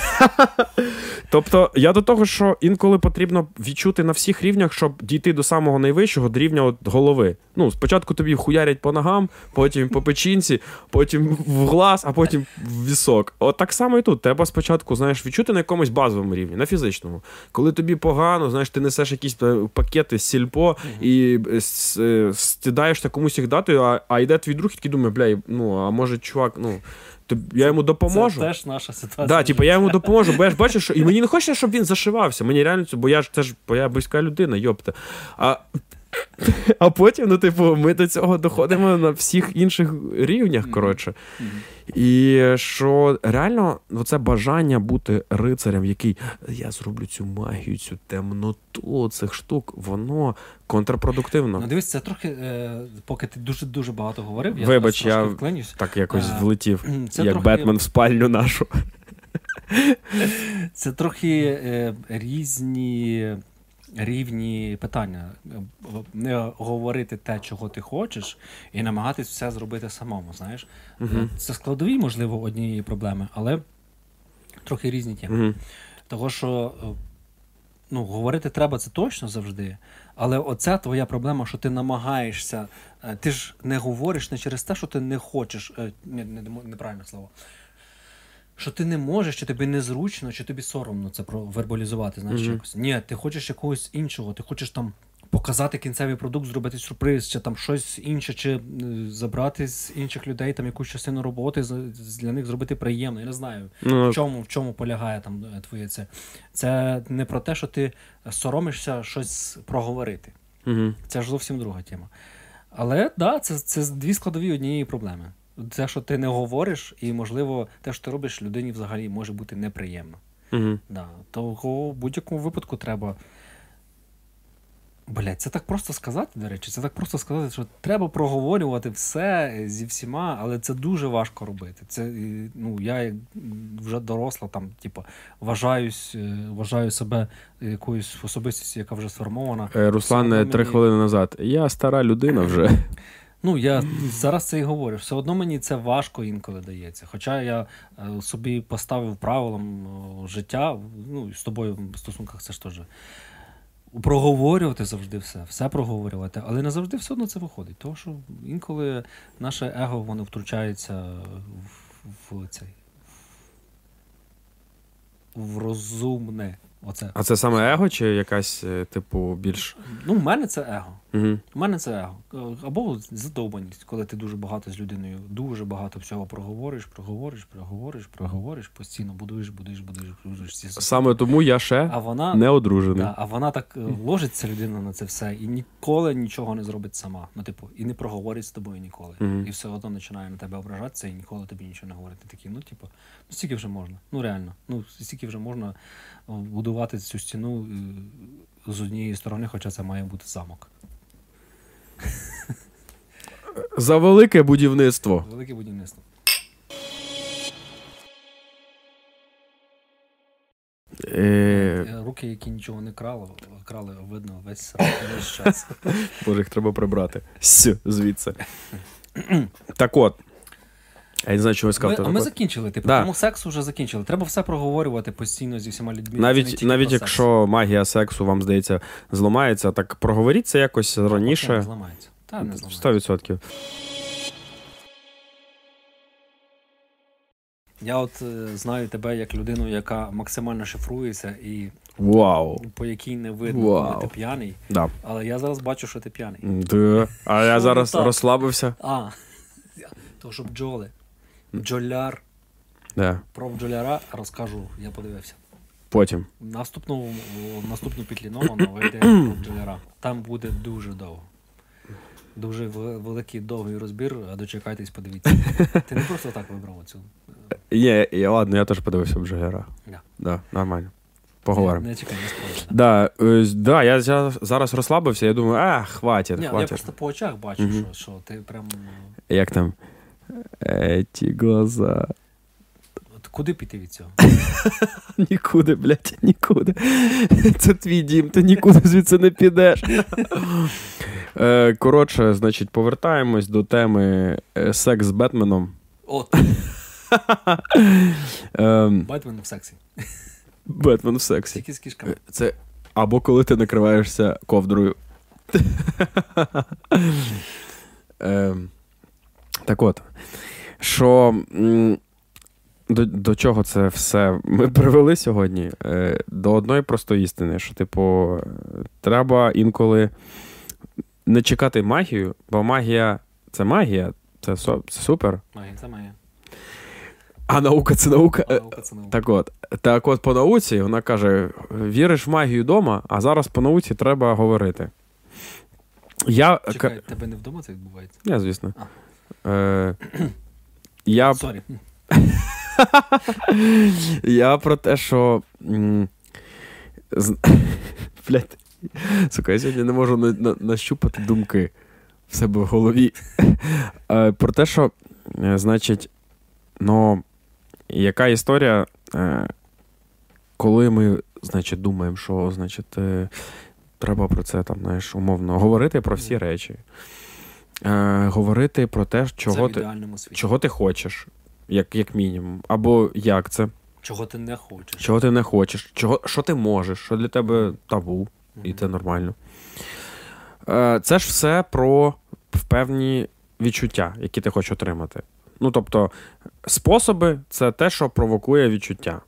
S1: Тобто, я до того, що інколи потрібно відчути на всіх рівнях, щоб дійти до самого найвищого до рівня от голови. Ну, спочатку тобі хуярять по ногам, потім по печінці, потім в глаз, а потім в вісок. От так само і тут. Треба спочатку, знаєш, відчути на якомусь базовому рівні, на фізичному. Коли тобі погано, знаєш, ти несеш якісь е, пакети з сільпо і е, е, стидаєшся комусь їх дати, а, а йде твій друг і такий думає, бля, ну а може, чувак, ну я йому допоможу.
S2: Це теж наша ситуація.
S1: Да, типу, я йому допоможу, бо я ж бачу, що і мені не хочеться, щоб він зашивався. Мені реально бо я ж це ж бо я близька людина, йопта. А а потім, ну, типу, ми до цього доходимо на всіх інших рівнях. коротше. І що реально це бажання бути рицарем, який я зроблю цю магію, цю темноту цих штук, воно контрпродуктивно.
S2: Ну, дивись, це трохи, е, поки ти дуже-дуже багато говорив,
S1: я Вибач, я вклинюсь. так якось влетів, це як трохи... Бетмен в спальню нашу.
S2: Це трохи е, різні рівні питання. Не говорити те, чого ти хочеш, і намагатись все зробити самому. Знаєш, uh це складові, можливо, однієї проблеми, але трохи різні теми. uh Того, що ну, говорити треба це точно завжди. Але оця твоя проблема, що ти намагаєшся, е, ти ж не говориш не через те, що ти не хочеш. Е, не, не, Неправильне слово що ти не можеш, чи тобі незручно, чи тобі соромно це вербалізувати, знаєш, mm-hmm. якось. Ні, ти хочеш якогось іншого, ти хочеш там показати кінцевий продукт, зробити сюрприз, чи там щось інше, чи е, забрати з інших людей там якусь частину роботи, для них зробити приємно. Я не знаю, mm-hmm. в чому в чому полягає там е, твоє це. Це не про те, що ти соромишся щось проговорити.
S1: Mm-hmm.
S2: Це ж зовсім друга тема. Але да, це, це дві складові однієї проблеми те, що ти не говориш, і, можливо, те, що ти робиш, людині взагалі може бути неприємно.
S1: Угу.
S2: Да. Того в будь-якому випадку треба Блять, це так просто сказати, до речі, це так просто сказати, що треба проговорювати все зі всіма, але це дуже важко робити. Це е, ну я вже доросла, там, типу, вважаюсь, е, вважаю себе якоюсь особистістю, яка вже сформована.
S1: Е, Руслан е, три
S2: мені-
S1: хвилини назад. Я стара людина вже. <laughs>
S2: Ну, я зараз це і говорю. Все одно мені це важко інколи дається. Хоча я е, собі поставив правилом е, життя, ну, з тобою в стосунках це ж теж. Проговорювати завжди все, все проговорювати, але не завжди все одно це виходить. Тому що інколи наше его воно втручається в, в цей в розумне. Оце.
S1: А це саме его чи якась, е, типу, більш.
S2: Ну, в мене це его.
S1: Угу.
S2: У мене це. Або задовбаність, коли ти дуже багато з людиною, дуже багато всього проговориш, проговориш, проговориш, проговориш, постійно будуєш, будуєш, будуєш, будуєш ці
S1: Саме тому я ще
S2: А вона,
S1: не одружений.
S2: да, а вона так е, ложиться людина на це все і ніколи нічого не зробить сама. Ну, типу, і не проговорить з тобою ніколи.
S1: Мгм.
S2: І все одно починає на тебе ображатися і ніколи тобі нічого не говорить. Ти такий, ну, типу, ну стільки вже можна. Ну реально. Ну, стільки вже можна будувати цю стіну е, з однієї сторони, хоча це має бути замок.
S1: За велике будівництво.
S2: Велике будівництво.
S1: Е,
S2: Е, Руки, які нічого не крали, крали, видно весь, весь час. <laughs>
S1: Боже, їх треба прибрати. С, звідси. <clears throat> так от. Я не знаю, чого
S2: Ми,
S1: сказав.
S2: а ми закінчили. Типу,
S1: Да.
S2: тому сексу вже закінчили. Треба все проговорювати постійно зі всіма людьми.
S1: Навіть, навіть
S2: про секс.
S1: якщо магія сексу вам здається зламається, так проговоріть це якось
S2: не
S1: раніше.
S2: зламається. Та не зламається.
S1: 100%.
S2: Я от е, знаю тебе як людину, яка максимально шифрується і
S1: Вау.
S2: по якій не видно,
S1: Вау.
S2: коли ти п'яний.
S1: Да.
S2: Але я зараз бачу, що ти п'яний.
S1: Да. А я зараз
S2: так?
S1: розслабився.
S2: А, <laughs> то що бджоли. Бджоляр.
S1: Да.
S2: Про бджоляра розкажу, я подивився.
S1: Потім.
S2: Наступну, наступну пітлінована <clears throat> вийде про бджоляра. Там буде дуже довго. Дуже великий довгий розбір, а дочекайтесь, подивіться. <laughs> Ти не просто так вибрав цю.
S1: Є, є, ладно, я теж подивився Бджогера.
S2: Да.
S1: Да, нормально. Поговоримо.
S2: Не, не чекай, не спорю.
S1: Да, е, да, я зараз розслабився, я думаю, а, хватить,
S2: Ні, я просто по очах бачу,
S1: Мгм.
S2: що, що ти прям.
S1: Як там? Эти глаза.
S2: От куди піти від цього? <laughs>
S1: Нікуди, блядь, нікуди. Це твій дім, ти нікуди звідси не підеш. Е, Коротше, значить, повертаємось до теми е, секс з Бетменом.
S2: От, <laughs>
S1: Ем,
S2: Бетмен в сексі.
S1: Бетмен в сексі.
S2: Тільки з кішками.
S1: Е, Це або коли ти накриваєшся ковдрою. <laughs> Ем, Так от, що до, до чого це все ми привели сьогодні? Е, До одної простої істини, що, типу, треба інколи не чекати магію, бо магія це магія, це, це супер.
S2: Магія, це магія.
S1: А наука це наука.
S2: А наука це наука.
S1: Так от, так от по науці вона каже: віриш в магію вдома, а зараз по науці треба говорити. Я,
S2: Чекай, тебе не вдома це відбувається?
S1: я звісно. Е, я,
S2: Sorry. <laughs>
S1: я про те, що. <laughs> Блядь, сука, я сьогодні не можу на, на, нащупати думки в себе в голові. <laughs> Е, про те, що, е, значить, ну, яка історія, е, коли ми, значить, думаємо, що, значить, е, треба про це там, знаєш, умовно, говорити про всі речі. Е, говорити про те, чого ти,
S2: світі.
S1: чого ти хочеш, як, як мінімум. Або як це,
S2: Чого ти не хочеш.
S1: чого ти не хочеш, чого, що ти можеш, що для тебе табу, і це нормально. Е, це ж все про певні відчуття, які ти хочеш отримати. Ну, тобто, способи це те, що провокує відчуття.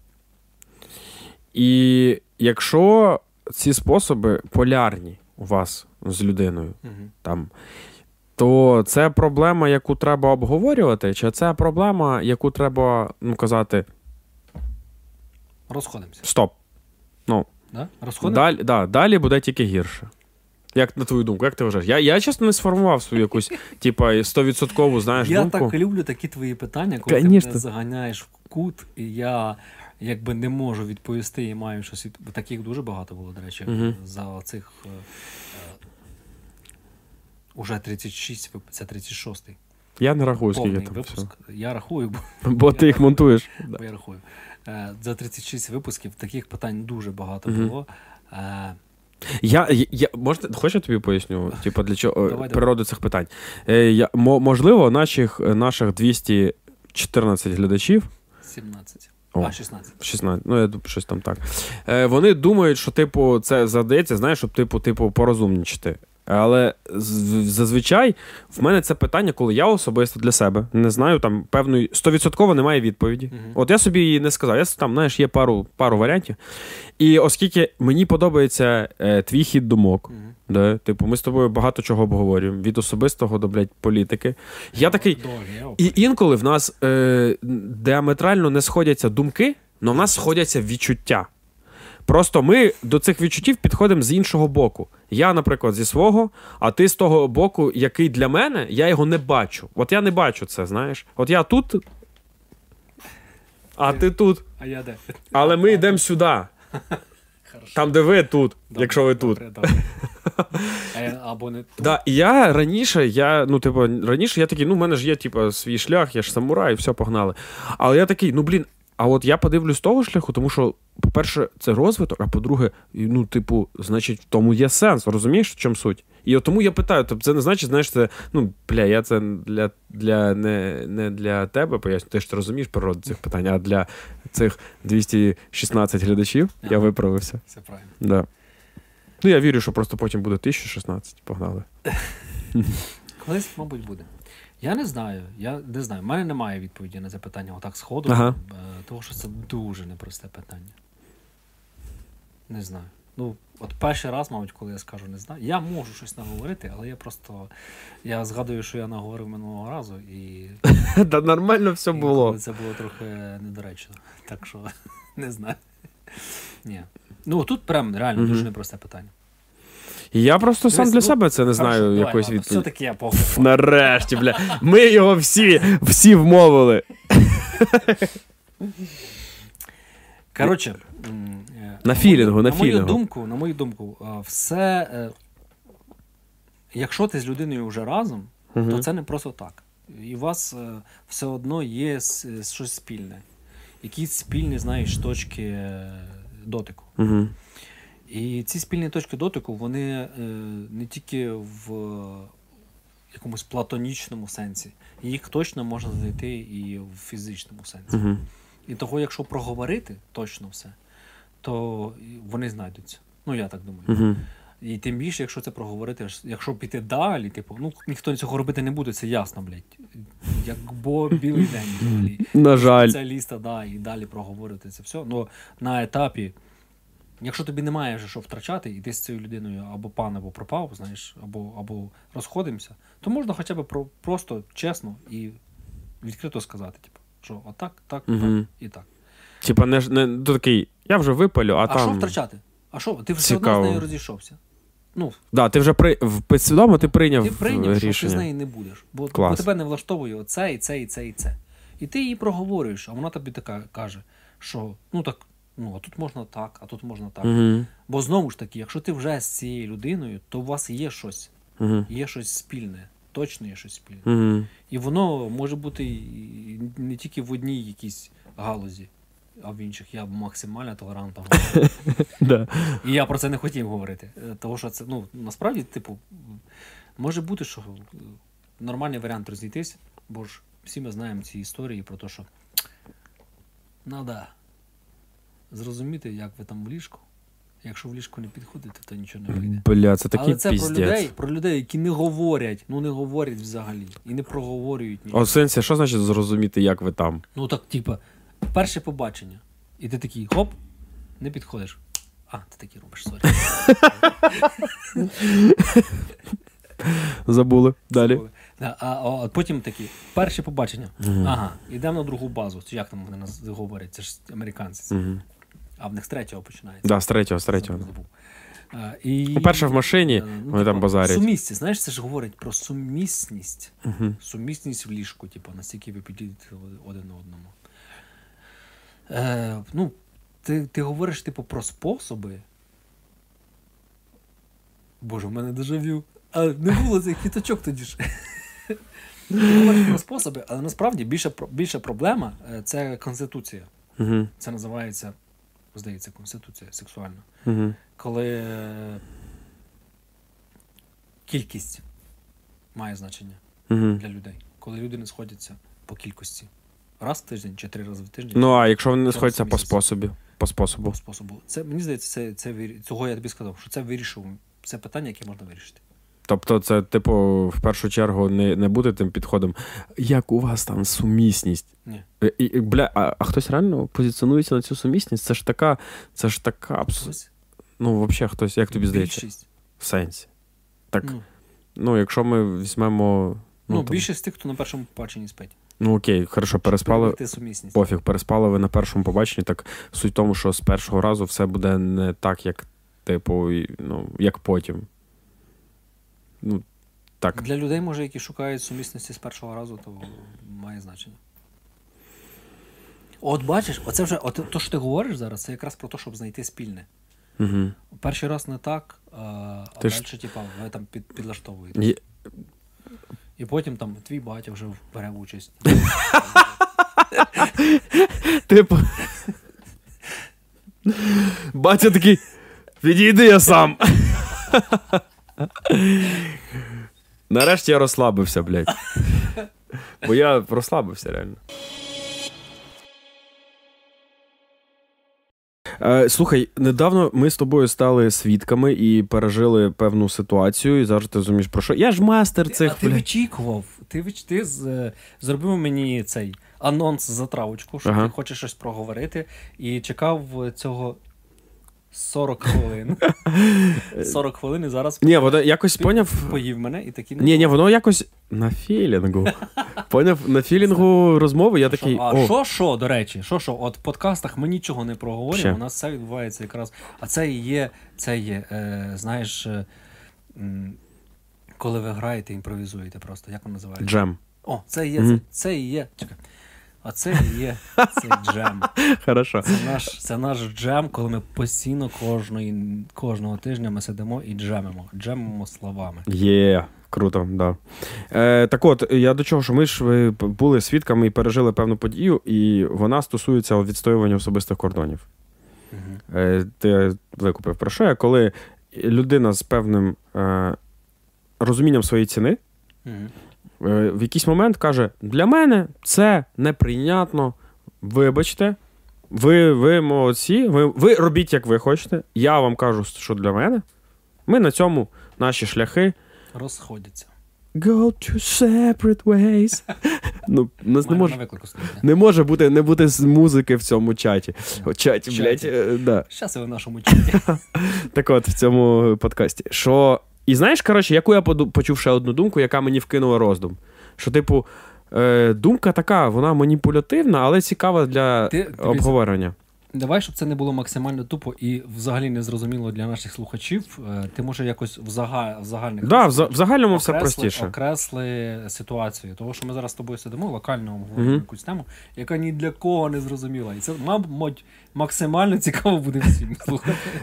S1: І якщо ці способи полярні у вас з людиною,
S2: Мгм.
S1: там, то це проблема, яку треба обговорювати, чи це проблема, яку треба ну, казати:
S2: Розходимося.
S1: стоп.
S2: Да? Розходимося?
S1: Далі, да, далі буде тільки гірше. Як на твою думку, як ти вважаєш? Я, я чесно не сформував свою якусь, <laughs> типа, стовідсоткову, знаєш,
S2: Я
S1: думку.
S2: так люблю такі твої питання, коли ти мене заганяєш в кут, і я якби не можу відповісти і маю щось. Таких дуже багато було, до речі,
S1: Мгм.
S2: за цих е, Уже 36, вип- це 36-й.
S1: Я не рахую, скільки там
S2: випуск.
S1: всього.
S2: Я рахую, бо, <laughs>
S1: Бо ти їх монтуєш. <laughs>
S2: Бо я рахую. Е, За 36 випусків таких питань дуже багато
S1: Мгм.
S2: було. Е,
S1: Я, я, я можна, хочеш тобі поясню? Типу, для чого
S2: Давай,
S1: природу цих питань? Е, я, можливо, наших, наших 214 глядачів
S2: 17.
S1: О.
S2: А, 16.
S1: 16, ну я думаю, щось там так. Е, вони думають, що, типу, це задається, знаєш, щоб, типу, типу, порозумнічити. Але зазвичай в мене це питання, коли я особисто для себе не знаю, там певної 100% немає відповіді.
S2: Мгм.
S1: От я собі її не сказав. Я там, знаєш, є пару, пару варіантів. І оскільки мені подобається е, твій хід думок,
S2: Мгм.
S1: да, типу, ми з тобою багато чого обговорюємо, від особистого до блядь, політики. Я такий. І інколи в нас е, діаметрально не сходяться думки, але в нас сходяться відчуття. Просто ми до цих відчуттів підходимо з іншого боку. Я, наприклад, зі свого, а ти з того боку, який для мене, я його не бачу. От я не бачу це, знаєш. От я тут, а ти тут.
S2: А я де?
S1: Але ми йдемо сюди. Там, де ви тут,
S2: Добре,
S1: якщо ви тут.
S2: добре, добре. <laughs> Е, Або не тут.
S1: Да, і я раніше, я, ну, типу, раніше я такий, ну, в мене ж є, типу, свій шлях, я ж самурай, і все погнали. Але я такий, ну блін, а от я подивлюсь того шляху, тому що, по-перше, це розвиток, а по-друге, ну, типу, значить, в тому є сенс. Розумієш, в чому суть? І от тому я питаю, тобто це не значить, знаєш, це, ну, бля, я це для, для не, не для тебе поясню, ти ж ти розумієш природу цих питань, а для цих 216 глядачів я виправився.
S2: Все правильно.
S1: Да. Ну, я вірю, що просто потім буде 1016. Погнали.
S2: Колись, мабуть, буде. Я не знаю. Я не знаю. У мене немає відповіді на це питання отак сходу,
S1: Ага.
S2: е, тому що це дуже непросте питання. Не знаю. Ну, от перший раз, мабуть, коли я скажу не знаю. Я можу щось наговорити, але я просто. Я згадую, що я наговорив минулого разу, і <laughs>
S1: Та нормально все було.
S2: це було трохи недоречно. Так що <laughs> не знаю. Ні. Ну тут прям реально дуже непросте питання.
S1: Я просто сам для
S2: ну,
S1: себе це не знаю
S2: Хорошо, давай,
S1: якоїсь
S2: ладно,
S1: відповіді.
S2: Все-таки я поговорю.
S1: Нарешті, бля. Ми його всі, всі вмовили.
S2: Коротше, м, е,
S1: На філінгу, на
S2: на мою
S1: філінгу.
S2: думку, на мою думку, е, все. е, Якщо ти з людиною вже разом, то це не просто так. І у вас е, все одно є с- е, щось спільне. Якісь спільні, знаєш, точки е, дотику.
S1: Мгм.
S2: І ці спільні точки дотику, вони е, не тільки в якомусь платонічному сенсі, їх точно можна знайти і в фізичному сенсі.
S1: Мгм.
S2: І того, якщо проговорити точно все, то вони знайдуться. Ну, я так думаю.
S1: Мгм.
S2: І тим більше, якщо це проговорити, якщо піти далі, типу, ну ніхто цього робити не буде, це ясно, блядь. Як бо білий день взагалі.
S1: На жаль.
S2: Спеціаліста, да, і далі проговорити це все. Ну, на етапі, якщо тобі немає вже що втрачати, і ти з цією людиною або пан, або пропав, знаєш, або, або розходимося, то можна хоча б про, просто чесно і відкрито сказати, типу, що отак, так,
S1: Мгм.
S2: так і так.
S1: Типа, не, не то такий, я вже випалю, а,
S2: А,
S1: там.
S2: що втрачати? А що? Ти все одно з нею розійшовся. Ну,
S1: Да, ти вже при... в- підсвідомо ти прийняв,
S2: ти прийняв, що ти з нею не будеш. Бо, бо тебе не влаштовує оце, і це, і це, і це. І ти її проговорюєш, а вона тобі така каже, що ну так, ну а тут можна так, а тут можна так.
S1: Угу.
S2: Бо знову ж таки, якщо ти вже з цією людиною, то у вас є щось,
S1: Угу.
S2: є щось спільне, точно є щось спільне.
S1: Угу.
S2: І воно може бути не тільки в одній якійсь галузі, а в інших. Я максимально толерантно говорю. <laughs> І я про це не хотів говорити. Е, Тому що це, ну, насправді, типу, може бути, що нормальний варіант розійтись, бо ж всі ми знаємо ці історії про те, що треба зрозуміти, як ви там в ліжку. Якщо в ліжку не підходите, то нічого не вийде.
S1: Бля, це такий
S2: Але це
S1: піздець.
S2: про людей, про людей, які не говорять, ну не говорять взагалі і не проговорюють ні.
S1: О, сенсі, що значить зрозуміти, як ви там?
S2: Ну так, типа, перше побачення. І ти такий хоп, не підходиш. А, ти такий робиш, sorry.
S1: Забули. Далі.
S2: Да, А, а, потім такі, перше побачення. Ага, йдемо на другу базу. Як там вони нас говорять? Це ж американці. А в них з третього починається.
S1: Да, з третього, з третього.
S2: А, і...
S1: Ну, перше в машині,
S2: Да, ну,
S1: вони там
S2: типу,
S1: базарять.
S2: Сумісність, знаєш, це ж говорить про сумісність.
S1: Угу.
S2: Сумісність в ліжку, типу, наскільки ви підійдете один одному. Е, ну, ти, ти говориш, типу, про способи. Боже, в мене дежавю. А не було цих квіточок тоді ж. Ти говориш про способи, але насправді більша, більша проблема е, це конституція.
S1: Угу.
S2: Це називається, здається, конституція сексуальна.
S1: Угу.
S2: Коли е, кількість має значення
S1: Угу.
S2: для людей. Коли люди не сходяться по кількості. Раз в тиждень чи три рази в тиждень.
S1: Ну, а якщо вони не сходяться по способі, по способу.
S2: по способу. Це мені здається, це, це цього я тобі сказав, що це вирішив. Це питання, яке можна вирішити.
S1: Тобто, це, типу, в першу чергу не, не буде тим підходом, як у вас там сумісність.
S2: Ні.
S1: Е, І, і, бля, а, а хтось реально позиціонується на цю сумісність? Це ж така, це ж така абс... Ну, взагалі, хтось, як тобі здається?
S2: більшість.
S1: В сенсі. Так,
S2: Ну,
S1: ну, якщо ми візьмемо.
S2: ну,
S1: там-
S2: більшість тих, хто на першому побаченні спить.
S1: Ну окей, хорошо, переспали. Пофіг, переспали ви на першому побаченні, так суть в тому, що з першого разу все буде не так, як, типу, ну, як потім. Ну, так.
S2: Для людей, може, які шукають сумісності з першого разу, то має значення. От бачиш, оце вже, от то, що ти говориш зараз, це якраз про те, щоб знайти спільне.
S1: Угу.
S2: Перший раз не так, а, а
S1: Ти
S2: далі,
S1: ж-
S2: типа, ви там під, підлаштовуєте.
S1: Є...
S2: І потім там твій батя вже бере участь. <laughs>
S1: Типу. Батя такий. Відійди я сам. <laughs> Нарешті я розслабився, блядь. Бо я розслабився реально. Е, слухай, недавно ми з тобою стали свідками і пережили певну ситуацію, і зараз ти розумієш про що. Я ж мастер цих.
S2: а ти
S1: блядь.
S2: вичікував. Ти, вич... ти з... е, зробив мені цей анонс затравочку, що
S1: Ага.
S2: ти хочеш щось проговорити, і чекав цього 40 хвилин. <laughs> 40 хвилин і зараз
S1: Ні, воно якось поняв.
S2: поїв мене і такі не
S1: Ні, ні, воно якось на філінгу. Поняв? На філінгу розмови я такий.
S2: А що, що, до речі, що, що, от в подкастах ми нічого не проговорюємо, у нас все відбувається якраз. А це і є, це є, е, знаєш, е, коли ви граєте, імпровізуєте просто, як воно називається?
S1: джем.
S2: О, це є, це, це і є. Чекай. А це і є цей джем.
S1: Хорошо.
S2: Це наш, це наш джем, коли ми постійно кожної, кожного тижня ми сидимо і джемимо. Джемимо словами.
S1: Є, круто, да. Е, так от, я до чого, що ми ж були свідками і пережили певну подію, і вона стосується відстоювання особистих кордонів. Е, ти викупив про що я, коли людина з певним е, розумінням своєї ціни. Е, в якийсь момент каже: для мене це неприйнятно. Вибачте, ви, ви молодці, ви, ви робіть, як ви хочете. Я вам кажу, що для мене. Ми на цьому наші шляхи.
S2: Розходяться.
S1: Go to separate ways. ну, <laughs> нас не може, не може бути, не бути з музики в цьому чаті. О, чаті, блядь, е, да.
S2: Щас ви в нашому чаті. <laughs>
S1: Так от, в цьому подкасті. Що. І знаєш, коротше, яку я почув ще одну думку, яка мені вкинула роздум. Що, типу, е, думка така, вона маніпулятивна, але цікава для
S2: Ти-
S1: обговорення.
S2: Давай, щоб це не було максимально тупо і взагалі не зрозуміло для наших слухачів. е, Ти може якось в, зага... в загальних
S1: Да, в, за- в загальному все
S2: окресли-
S1: простіше.
S2: окресли ситуацію. Тому що ми зараз з тобою сидимо, локально обговорюємо
S1: Мгм.
S2: якусь тему, яка ні для кого не зрозуміла. І це, мабуть, максимально цікаво буде всім. <laughs>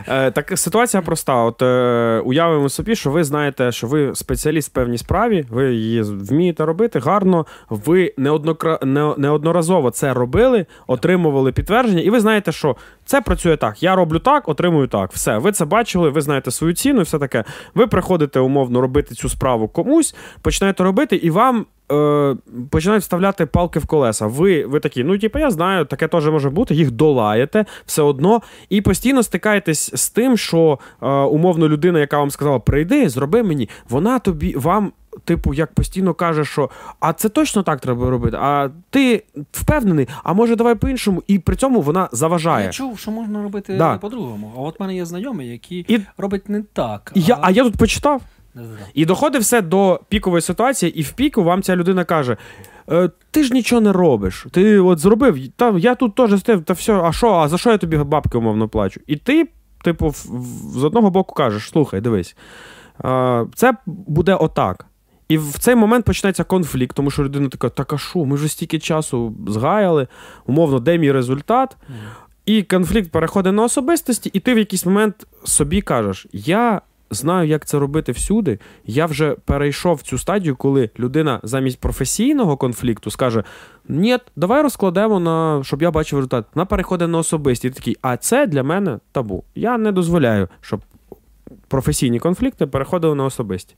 S1: Е, так ситуація проста. От е, уявимо собі, що ви знаєте, що ви спеціаліст в певній справі, ви її вмієте робити гарно. Ви неоднокра... неодноразово це робили, отримували підтвердження, і ви знаєте, що це працює так. Я роблю так, отримую так. Все, ви це бачили, ви знаєте свою ціну, і все таке. Ви приходите умовно робити цю справу комусь, починаєте робити, і вам. Е, починають вставляти палки в колеса. Ви, ви такі, ну типу, я знаю, таке теж може бути, їх долаєте все одно, і постійно стикаєтесь з тим, що е, умовно людина, яка вам сказала, прийди, зроби мені, вона тобі вам. Типу, як постійно каже, що а це точно так треба робити. А ти впевнений, а може давай по-іншому, і при цьому вона заважає.
S2: Я чув, що можна робити
S1: Да.
S2: по-другому. А от в мене є знайомі, які
S1: І
S2: роблять не так.
S1: я, а я тут почитав. І доходить все до пікової ситуації, і в піку вам ця людина каже: е, ти ж нічого не робиш. Ти от зробив, та я тут теж стив, та все, а що, а за що я тобі бабки умовно плачу? І ти, типу, в- в- з одного боку кажеш: слухай, дивись, е, це буде отак. І в цей момент починається конфлікт, тому що людина така, так а що, ми вже стільки часу згаяли, умовно, де мій результат? І конфлікт переходить на особистості, і ти в якийсь момент собі кажеш: я знаю, як це робити всюди. Я вже перейшов цю стадію, коли людина замість професійного конфлікту скаже: Ні, давай розкладемо на щоб я бачив результат. Вона переходить на особисті. І такий, а це для мене табу. Я не дозволяю, щоб професійні конфлікти переходили на особисті.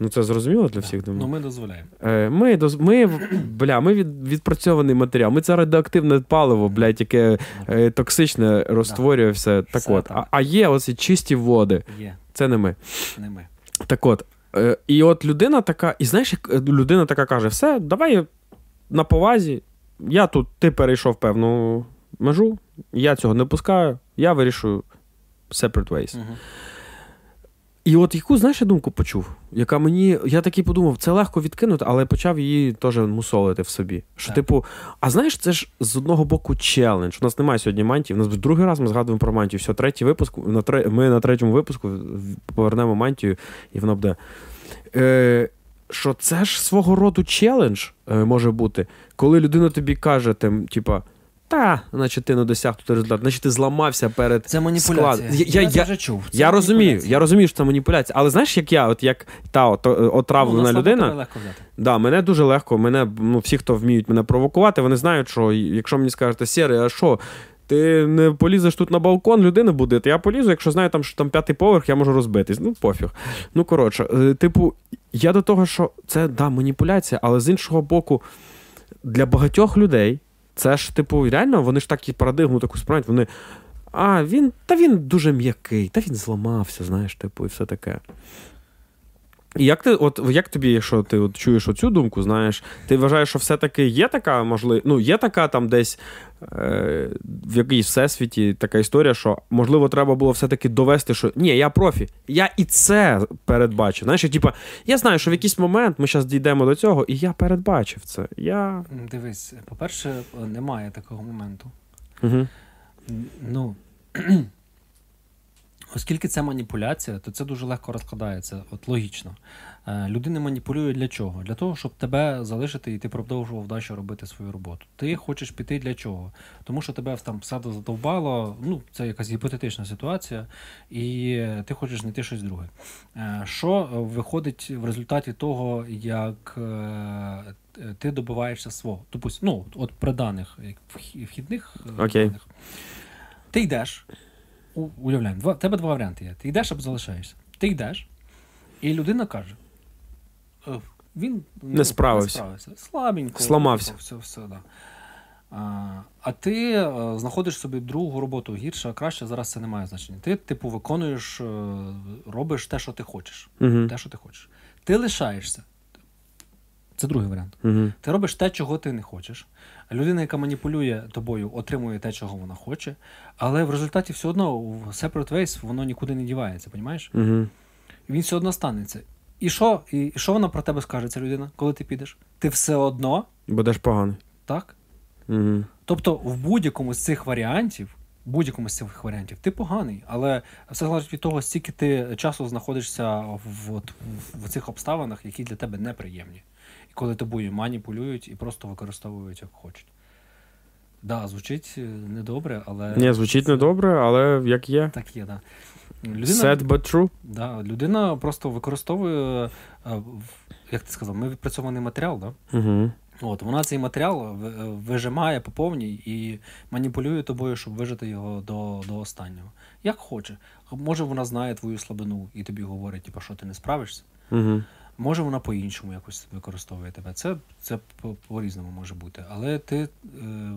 S1: Ну, це зрозуміло для всіх. думаю.
S2: Ну, ми дозволяємо.
S1: Е, Ми доз- ми, <clears throat> бля, ми від, відпрацьований матеріал. Ми це радіоактивне паливо, блядь, яке е, токсичне розтворює все. Так
S2: Все
S1: от.
S2: так.
S1: А, а є оці чисті води.
S2: Є,
S1: Це не ми.
S2: не ми.
S1: Так от. Е, і от людина така, і знаєш, е, людина така каже: все, давай на повазі. Я тут, ти перейшов певну межу, я цього не пускаю, я вирішую separate ways.
S2: Угу.
S1: І от яку, знаєш, я думку почув, яка мені. Я такий подумав, це легко відкинути, але почав її теж мусолити в собі. Що,
S2: Так.
S1: типу, а знаєш, це ж з одного боку челендж. У нас немає сьогодні мантії. У нас другий раз ми згадуємо про мантію. Все, третій випуск. На тре... Ми на третьому випуску повернемо мантію, і воно буде. Е, що це ж свого роду челендж е, може бути, коли людина тобі каже, тим, типа. Та, значить, ти не досяг тут результат, значить ти зламався перед
S2: Це маніпуляція.
S1: склад. Я- я- я-
S2: вже чув. Це
S1: я розумію, я розумію, що це маніпуляція. Але знаєш, як я, от як та от, е,
S2: Ну,
S1: отравлена людина,
S2: легко взяти.
S1: да, мене дуже легко. Мене ну, всі, хто вміють мене провокувати, вони знають, що якщо мені скажете, Сєрий, а що? Ти не полізеш тут на балкон людини будити. Я полізу, якщо знаю, там, що там п'ятий поверх, я можу розбитись. Ну, пофіг. Ну, коротше, е, типу, я до того, що це да, маніпуляція, але з іншого боку, для багатьох людей це ж, типу, реально, вони ж так і парадигму таку сприймають, вони. А, він, та він дуже м'який, та він зламався, знаєш, типу, і все таке. І як ти, от як тобі, якщо ти от чуєш оцю думку, знаєш, ти вважаєш, що все-таки є така можливість, ну, є така там десь в якійсь всесвіті така історія, що можливо треба було все-таки довести, що ні, я профі, я і це передбачу. Знаєш, типу, типа, я знаю, що в якийсь момент ми зараз дійдемо до цього, і я передбачив це. Я.
S2: Дивись, по-перше, немає такого моменту.
S1: Угу.
S2: Ну, оскільки це маніпуляція, то це дуже легко розкладається. От логічно. Е, Людина маніпулює для чого? Для того, щоб тебе залишити і ти продовжував далі робити свою роботу. Ти хочеш піти для чого? Тому що тебе там все задовбало, ну, це якась гіпотетична ситуація, і ти хочеш знайти щось друге. Е, Що виходить в результаті того, як е, ти добиваєшся свого? Допустим, ну, от при даних вхідних
S1: Окей.
S2: даних. Ти йдеш, уявляємо, два, тебе два варіанти є. Ти йдеш або залишаєшся. Ти йдеш, і людина каже: «Е, він ну,
S1: Не справився.
S2: Не справився. Слабенько.
S1: Сламався.
S2: типу, Все, все, да. А, а ти е, знаходиш собі другу роботу гірше, краще, зараз це не має значення. Ти, типу, виконуєш, е, робиш те, що ти хочеш.
S1: Угу.
S2: Те, що ти хочеш. Ти лишаєшся. Це другий варіант.
S1: Угу.
S2: Ти робиш те, чого ти не хочеш. Людина, яка маніпулює тобою, отримує те, чого вона хоче, але в результаті все одно в separate ways воно нікуди не дівається, понімаєш?
S1: Угу.
S2: Він все одно станеться. І що, і, і що вона про тебе скаже, ця людина, коли ти підеш? Ти все одно,
S1: Будеш поганий.
S2: так?
S1: Угу.
S2: Тобто, в будь-якому з цих варіантів, будь-якому з цих варіантів, ти поганий, але все залежить від того, скільки ти часу знаходишся в, от, в, в цих обставинах, які для тебе неприємні. Коли тобою маніпулюють і просто використовують як хочуть. Да, звучить е, недобре, але.
S1: Ні, звучить
S2: це-
S1: недобре, але як є.
S2: Так є, да. Людина,
S1: Sad but true.
S2: да, людина просто використовує, е, як ти сказав, ми відпрацьований матеріал, да?
S1: Угу.
S2: От, вона цей матеріал е, вижимає по повній і маніпулює тобою, щоб вижити його до, до останнього. Як хоче. Може, вона знає твою слабину і тобі говорить, типу, що ти не справишся.
S1: Угу.
S2: Може, вона по-іншому якось використовує тебе. Це, це по- по-різному може бути. Але ти е,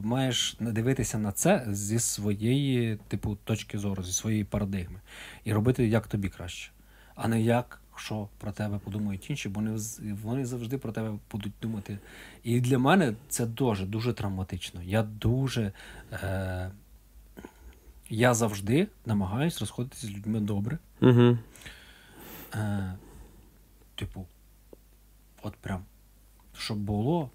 S2: маєш дивитися на це зі своєї, типу, точки зору, зі своєї парадигми. І робити як тобі краще, а не як що про тебе подумають інші, бо вони, вони завжди про тебе будуть думати. І для мене це дуже дуже травматично. Я дуже. Е, я завжди намагаюсь розходитися з людьми добре.
S1: Угу.
S2: Е, типу, от прям, щоб було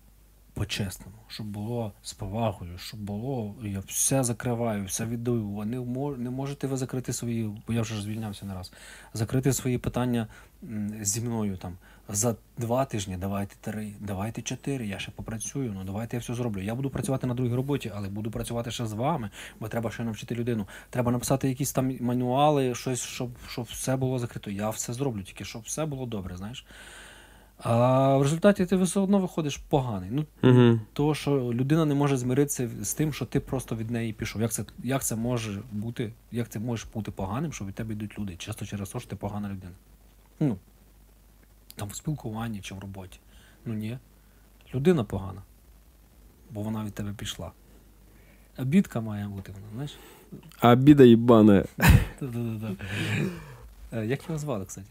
S2: по-чесному, щоб було з повагою, щоб було, я все закриваю, все віддаю. Не, не можете ви закрити свої, бо я вже звільнявся не раз, закрити свої питання зі мною там. За два тижні давайте три, давайте чотири, я ще попрацюю, ну давайте я все зроблю. Я буду працювати на другій роботі, але буду працювати ще з вами, бо треба ще навчити людину. Треба написати якісь там мануали, щось, щоб, щоб все було закрито. Я все зроблю, тільки щоб все було добре, знаєш. А в результаті ти все одно виходиш поганий. Ну,
S1: Угу.
S2: того, що людина не може змиритися з тим, що ти просто від неї пішов. Як це, як це може бути, як це може бути поганим, що від тебе йдуть люди? Часто через те, що ти погана людина. Ну, там в спілкуванні чи в роботі. Ну ні. Людина погана. Бо вона від тебе пішла. А бідка має бути вона, знаєш?
S1: А біда їбане.
S2: Е, Як його звали, кстати?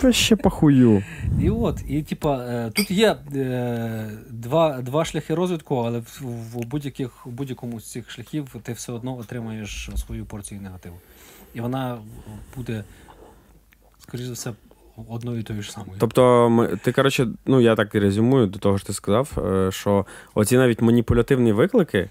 S1: Та ще похую.
S2: І от, і типа, е, тут є е, два, два шляхи розвитку, але в, будь-яких, будь-якому з цих шляхів ти все одно отримаєш свою порцію негативу. І вона буде, скоріш за все, одною і тою ж самою.
S1: Тобто, ми- ти, коротше, ну я так і резюмую до того, що ти сказав, е, що оці навіть маніпулятивні виклики,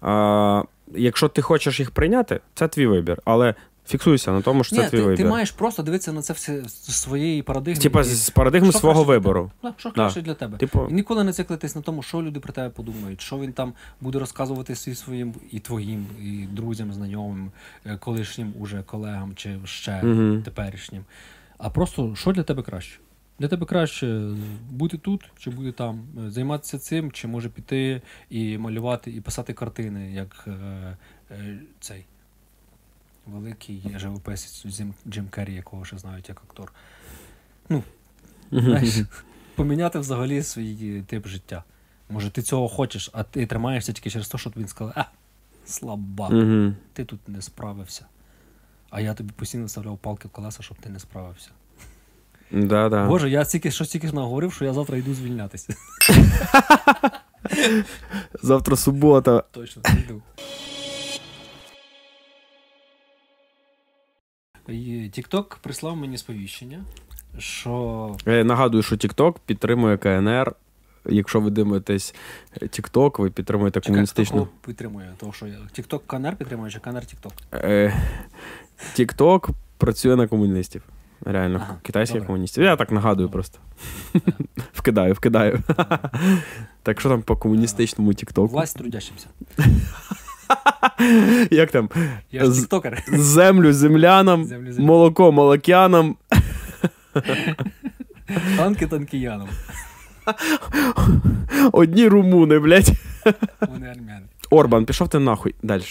S1: а, якщо ти хочеш їх прийняти, це твій вибір. Але фіксуйся на тому, що це
S2: Ні,
S1: твій
S2: ти,
S1: вибір.
S2: ти маєш просто дивитися на це все з своєї парадигми.
S1: Типа з парадигми
S2: що
S1: свого
S2: для
S1: вибору.
S2: Да, що краще для тебе.
S1: Типу,
S2: І ніколи не циклитись на тому, що люди про тебе подумають, що він там буде розказувати всі своїм і твоїм, і друзям, знайомим, е, колишнім уже колегам чи ще
S1: Мгм.
S2: теперішнім. А просто що для тебе краще? Для тебе краще бути тут чи бути там, Е, займатися цим, чи може піти і малювати, і писати картини, як е, е, цей великий живописець Джим, Джим Керрі, якого ще знають як актор. Знаєш, <laughs> поміняти взагалі свій тип життя. Може, ти цього хочеш, а ти тримаєшся тільки через те, що тобі сказали, а, слабак, ти тут не справився. А я тобі постійно вставляв палки в колеса, щоб ти не справився.
S1: Да, да.
S2: Боже, я стільки що стільки ж наговорив, що я завтра йду звільнятися. <laughs>
S1: Завтра субота.
S2: Точно йду. Тікток прислав мені сповіщення, що
S1: Е, Нагадую, що TikTok підтримує КНР. Якщо ви дивитесь TikTok, ви підтримуєте комуністичну.
S2: хто підтримує, того що я Тікток КНР підтримує, чи КНР Тікток?
S1: TikTok працює на комуністів. Реально,
S2: Ага,
S1: китайських
S2: добре.
S1: комуністів. Я так нагадую
S2: Добре.
S1: просто. <laughs> вкидаю, вкидаю. <laughs> так що там по комуністичному TikTok?
S2: Власть трудящимся. <laughs>
S1: Як там?
S2: Я ж тіктокер.
S1: Землю землянам,
S2: Землю
S1: молоко молокянам.
S2: Танки танкіянам.
S1: Одні румуни, блядь.
S2: Вони армяни.
S1: Орбан, пішов ти нахуй. Далі.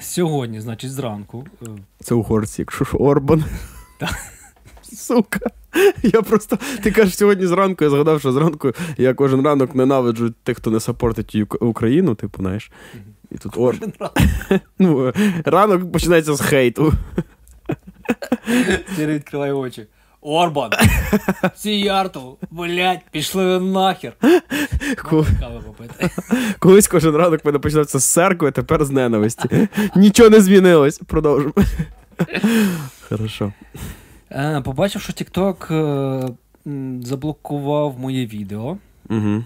S2: Сьогодні, значить, зранку. е,
S1: Це угорці, якщо ж Орбан.
S2: Так.
S1: Сука. Я просто. Ти кажеш сьогодні зранку, я згадав, що зранку я кожен ранок ненавиджу тих, хто не сапортить Україну, типу, знаєш. І тут Ор...
S2: кожен раз <laughs>
S1: ну, ранок починається з хейту.
S2: Сірий відкриває очі. Орбан! <laughs> Сіярту! Блять, пішли ви нахер!
S1: Ко-
S2: попити. <laughs>
S1: Колись кожен ранок мене починався з церкви, тепер з ненависті. <laughs> Нічого не змінилось. Продовжуємо. Хорошо.
S2: Е, Побачив, що TikTok е, заблокував моє відео
S1: Угу.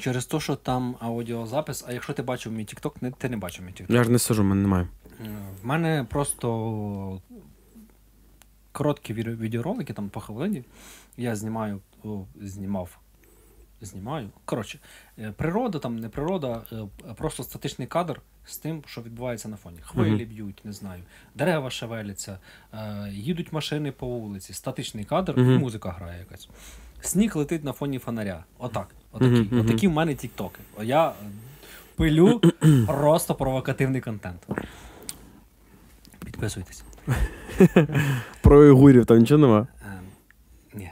S2: через те, що там аудіозапис. А якщо ти бачив мій TikTok, ти не бачив мій TikTok.
S1: Я ж не сижу, в мене немає.
S2: Е, В мене просто короткі відео- відеоролики, там по хвилині. Я знімаю, о, знімав. Знімаю. Коротше, е, природа, там не природа, е, просто статичний кадр з тим, що відбувається на фоні. Хвилі б'ють, не знаю, дерева шевеляться, е, їдуть машини по вулиці, статичний кадр, і музика грає якась. Сніг летить на фоні фонаря. Отак. Отакі. Отакі в мене тіктоки. Я е, пилю <clears throat> просто провокативний контент. Підписуйтесь. <laughs>
S1: Про уйгурів там нічого нема.
S2: Ем, ні.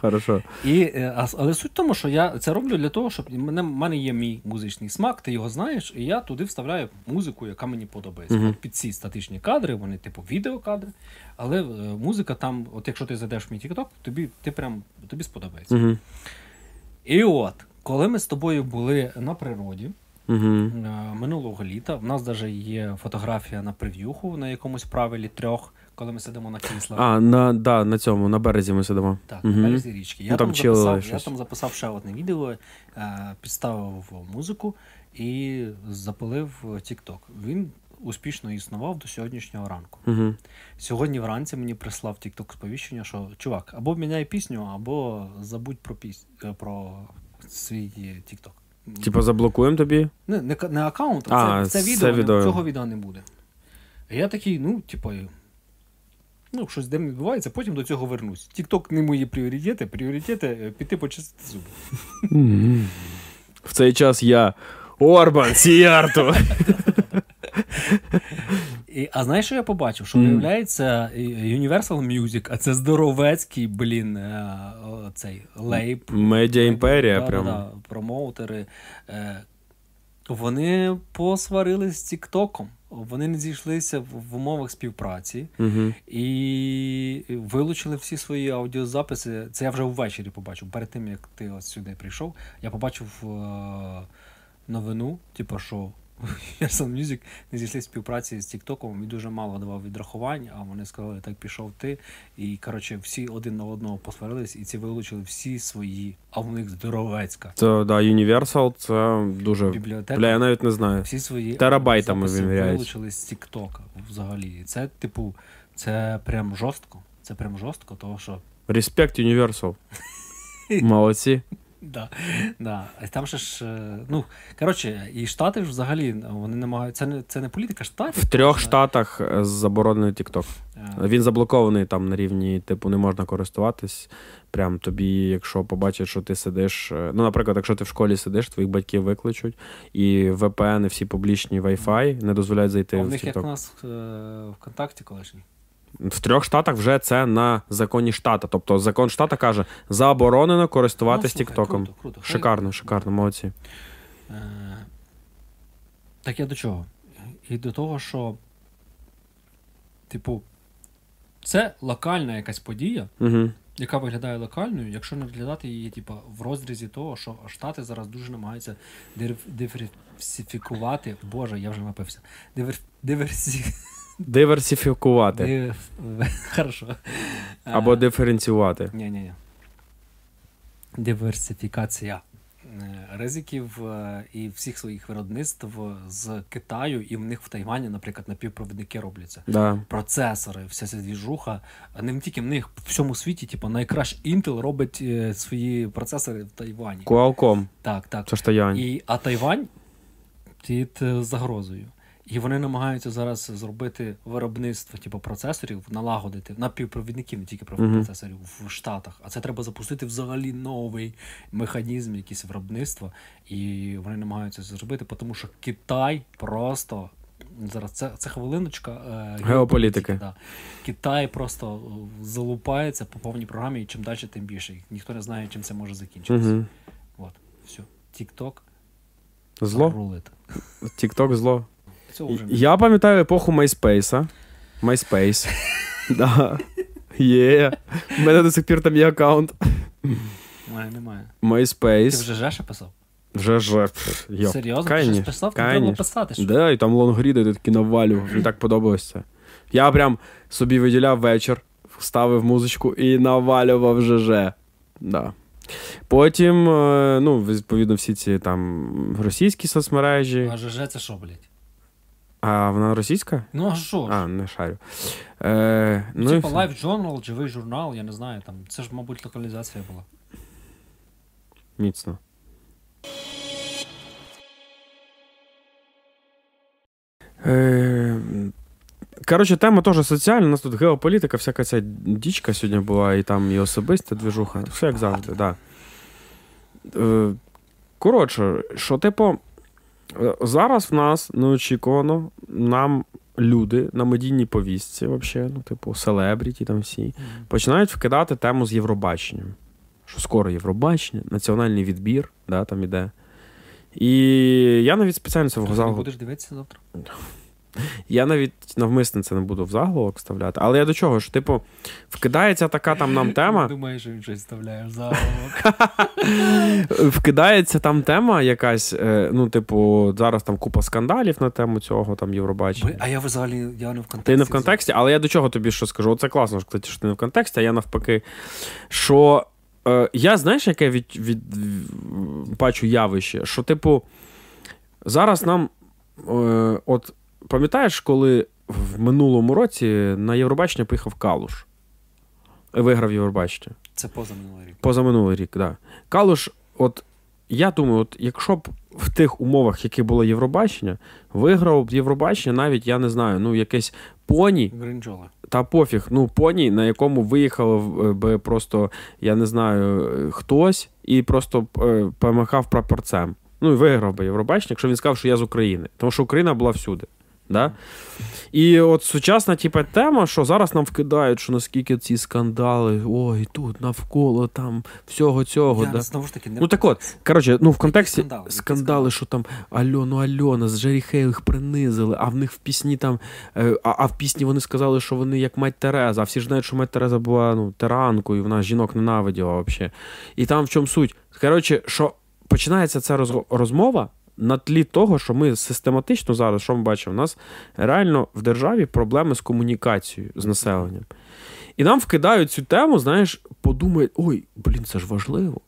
S1: Хорошо.
S2: І, е, але суть в тому, що я це роблю для того, щоб в мене, в мене є мій музичний смак, ти його знаєш, і я туди вставляю музику, яка мені подобається. От під ці статичні кадри, вони типу відеокадри, але е, музика там, от якщо ти зайдеш в мій TikTok, тобі ти прям тобі сподобається.
S1: Угу.
S2: І от, коли ми з тобою були на природі
S1: Угу.
S2: е, минулого літа, в нас навіть є фотографія на прев'юху на якомусь правилі трьох, коли ми сидимо на кріслах.
S1: А, на, да, на цьому, на березі ми сидимо.
S2: Так,
S1: Мгм.
S2: на березі річки. Я,
S1: Ну, там
S2: там записав, я там записав ще одне відео, е, підставив музику і запалив TikTok. Він успішно існував до сьогоднішнього ранку.
S1: Угу.
S2: Сьогодні вранці мені прислав TikTok сповіщення, що чувак, або міняй пісню, або забудь про піс... е, про свій TikTok.
S1: Типа заблокуємо тобі?
S2: Не, не, не аккаунт, а,
S1: А,
S2: це, це
S1: це
S2: відео, не- цього відео не буде. А я такий, ну, типу, ну, щось де відбувається, потім до цього вернусь. Тікток не мої пріоритети, пріоритети е, піти почистити зуби.
S1: В цей час я Орбан Сіярту. <laughs>
S2: І, а знаєш, що я побачив? Що виявляється Universal Music, а це здоровецький, блін, е, цей лейб.
S1: Медіа імперія,
S2: Да,
S1: прям.
S2: Да, да, промоутери. Е, вони посварились з Тіктоком. Вони не зійшлися в, умовах співпраці
S1: Угу.
S2: і вилучили всі свої аудіозаписи. Це я вже ввечері побачив. Перед тим як ти ось сюди прийшов, я побачив е, новину, типу, що <laughs> Universal Music не зійшли в співпраці з Тіктоком і дуже мало давав відрахувань, а вони сказали, так пішов ти. І коротше, всі один на одного посварились, і ці вилучили всі свої, а в них здоровецька
S1: Це да, Universal, це дуже.
S2: бібліотека.
S1: Бля, я навіть не знаю.
S2: Всі свої
S1: Терабайтами
S2: вилучили з Тіктока взагалі. І це, типу, це прям жорстко. Це прям жорстко, тому що.
S1: Респект Universal. <laughs> Молодці.
S2: Да, да. А там ще ж. е, Ну, коротше, і Штати ж взагалі вони намагаються. Це не, це не політика штатів.
S1: В трьох штатах е, заборонений TikTok.
S2: е,
S1: Він заблокований там на рівні, типу, не можна користуватись. Прям тобі, якщо побачать, що ти сидиш. Ну, наприклад, якщо ти в школі сидиш, твоїх батьків викличуть, і VPN, і всі публічні Wi-Fi не дозволяють зайти
S2: а
S1: в
S2: в них як у нас е, ВКонтакті колишній.
S1: В трьох штатах вже це на законі штата. Тобто закон штата каже, заборонено користуватись
S2: Ну,
S1: Тіктоком.
S2: Круто, круто.
S1: Шикарно, шикарно, молодці.
S2: Е, Так я до чого? І до того, що, типу, це локальна якась подія,
S1: Угу.
S2: яка виглядає локальною, якщо не розглядати її, типу, в розрізі того, що Штати зараз дуже намагаються диверсифікувати. Боже, я вже напився. Дивер... Диверсі...
S1: Диверсифікувати.
S2: Див... <laughs> Хорошо.
S1: Або диференціювати.
S2: Ні, ні, ні. Диверсифікація е, ризиків е, і всіх своїх виробництв з Китаю, і в них в Тайвані, наприклад, напівпровідники робляться.
S1: Да.
S2: Процесори, вся ця двіжуха. Не тільки в них в всьому світі, типу, найкраще Intel робить е, свої процесори в Тайвані.
S1: Qualcomm.
S2: Так, так.
S1: Це ж Таянь.
S2: І, а Тайвань під е, загрозою. І вони намагаються зараз зробити виробництво типу, процесорів, налагодити напівпровідників, не тільки процесорів в Штатах. А це треба запустити взагалі новий механізм, якийсь виробництва. І вони намагаються це зробити, тому що Китай просто. Зараз це, це хвилиночка е,
S1: Геополітики.
S2: Да. Китай просто е, залупається по повній програмі, і чим далі, тим більше. Ніхто не знає, чим це може закінчитися.
S1: Угу.
S2: От, все. Тік-ток
S1: Зло. Тікток зло.
S2: Цього вже
S1: Я пам'ятаю епоху MySpace. MySpace. <laughs> Да. Є. У мене до сих пір там є аккаунт.
S2: немає, немає. Ти
S1: MySpace.
S2: вже Жеша писав?
S1: Вже ж. пф.
S2: Серйозно? Ти щось писав? Ти треба писати. Що?
S1: Да, і там лонгріди ти такі навалював. Мені так подобалось це. Я прям собі виділяв вечір, ставив музичку і навалював ЖЖ. Да. Потім, е, ну, відповідно, всі ці там російські соцмережі.
S2: А ЖЖ це що, блядь?
S1: А вона російська?
S2: Ну а що?
S1: А, не шарю. Е,
S2: Ну, типа. Live Journal, живий журнал, я не знаю, там. Це ж, мабуть, локалізація була.
S1: Міцно. Е, Коротше, тема теж соціальна. У нас тут геополітика, всяка ця дічка сьогодні була, і там і особиста движуха. Все як завжди, так. Да. Е, Коротше, що, типу, зараз в нас неочікувано нам люди на медійній повістці, вообще, ну, типу, селебріті там всі, починають вкидати тему з Євробаченням. Що скоро Євробачення, національний відбір, да, там іде. І я навіть спеціально це
S2: Ти будеш дивитися завтра?
S1: Я навіть навмисно це не буду в заголовок вставляти. Але я до чого ж, типу, вкидається така там нам тема. <laughs>
S2: Думаєш, що він щось вставляє в <laughs> заголовок.
S1: Вкидається там тема якась, е, ну, типу, зараз там купа скандалів на тему цього там Євробачення.
S2: А я взагалі я не в контексті.
S1: Ти не в контексті, але я до чого тобі що скажу? Оце класно, що ти не в контексті, а я навпаки. Що е, я знаєш, яке від, від, бачу явище? Що, типу, зараз нам, е, от пам'ятаєш, коли в минулому році на Євробачення поїхав Калуш? Виграв Євробачення.
S2: Це позаминулий рік.
S1: Позаминулий рік, так. Да. Калуш, от я думаю, от якщо б в тих умовах, які було Євробачення, виграв б Євробачення, навіть я не знаю, ну якесь поні.
S2: Гринджола.
S1: Та пофіг, ну поні, на якому виїхав би просто, я не знаю, хтось і просто е, помахав прапорцем. Ну і виграв би Євробачення, якщо він сказав, що я з України. Тому що Україна була всюди. Да? І от сучасна типу, тема, що зараз нам вкидають, що наскільки ці скандали, ой, тут навколо там всього цього.
S2: Я
S1: да?
S2: знову ж таки не
S1: Ну так от, коротше, ну в контексті
S2: скандали?
S1: Скандали,
S2: скандали?
S1: що там Альону Альона з Джері Хейл їх принизили, а в них в пісні там. е, А, а в пісні вони сказали, що вони як мать Тереза. А всі ж знають, що мать Тереза була ну, тиранкою, вона жінок ненавиділа взагалі. І там в чому суть? Коротше, що починається ця розмова. На тлі того, що ми систематично зараз, що ми бачимо, у нас реально в державі проблеми з комунікацією з населенням. І нам вкидають цю тему, знаєш, подумають, ой, блін, це ж важливо.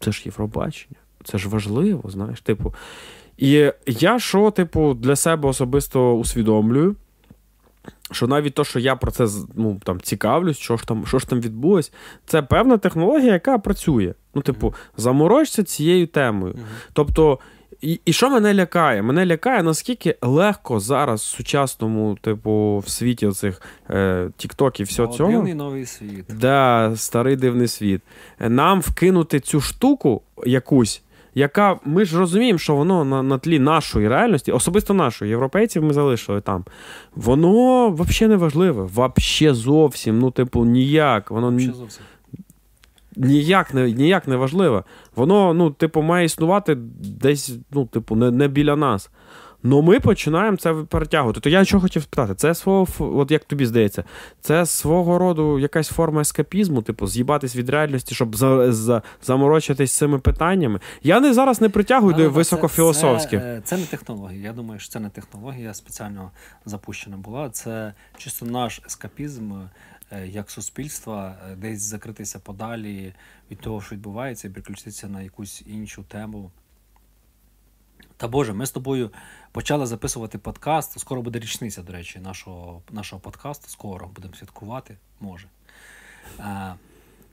S1: Це ж Євробачення, це ж важливо, знаєш, типу. І я що, типу, для себе особисто усвідомлюю, що навіть то, що я про це ну, там, цікавлюсь, що ж там, що ж там відбулось, це певна технологія, яка працює. Ну, типу, заморочся цією темою. Тобто, і, і що мене лякає? Мене лякає, наскільки легко зараз в сучасному, типу, в світі цих е, тіктоків, всього
S2: О,
S1: цього.
S2: Дивний новий світ.
S1: Да, старий дивний світ. Нам вкинути цю штуку якусь, яка ми ж розуміємо, що воно на, на тлі нашої реальності, особисто нашої, європейців ми залишили там. Воно взагалі не важливе. Вообще зовсім. Ну, типу, ніяк. Воно
S2: зовсім.
S1: Ніяк не, ніяк не важливе. Воно, ну, типу, має існувати десь, ну, типу, не, не біля нас. Ну ми починаємо це перетягувати. То я що хотів спитати, це свого, от як тобі здається, це свого роду якась форма ескапізму, типу, з'їбатись від реальності, щоб за, за, заморочитись цими питаннями. Я не зараз не притягую до
S2: Але це-
S1: високофілософських.
S2: Це, це не технологія. Я думаю, що це не технологія спеціально запущена була. Це чисто наш ескапізм як суспільства, е, десь закритися подалі від того, що відбувається, і переключитися на якусь іншу тему. Та Боже, ми з тобою почали записувати подкаст. Скоро буде річниця, до речі, нашого, нашого подкасту. Скоро будемо святкувати, може. А,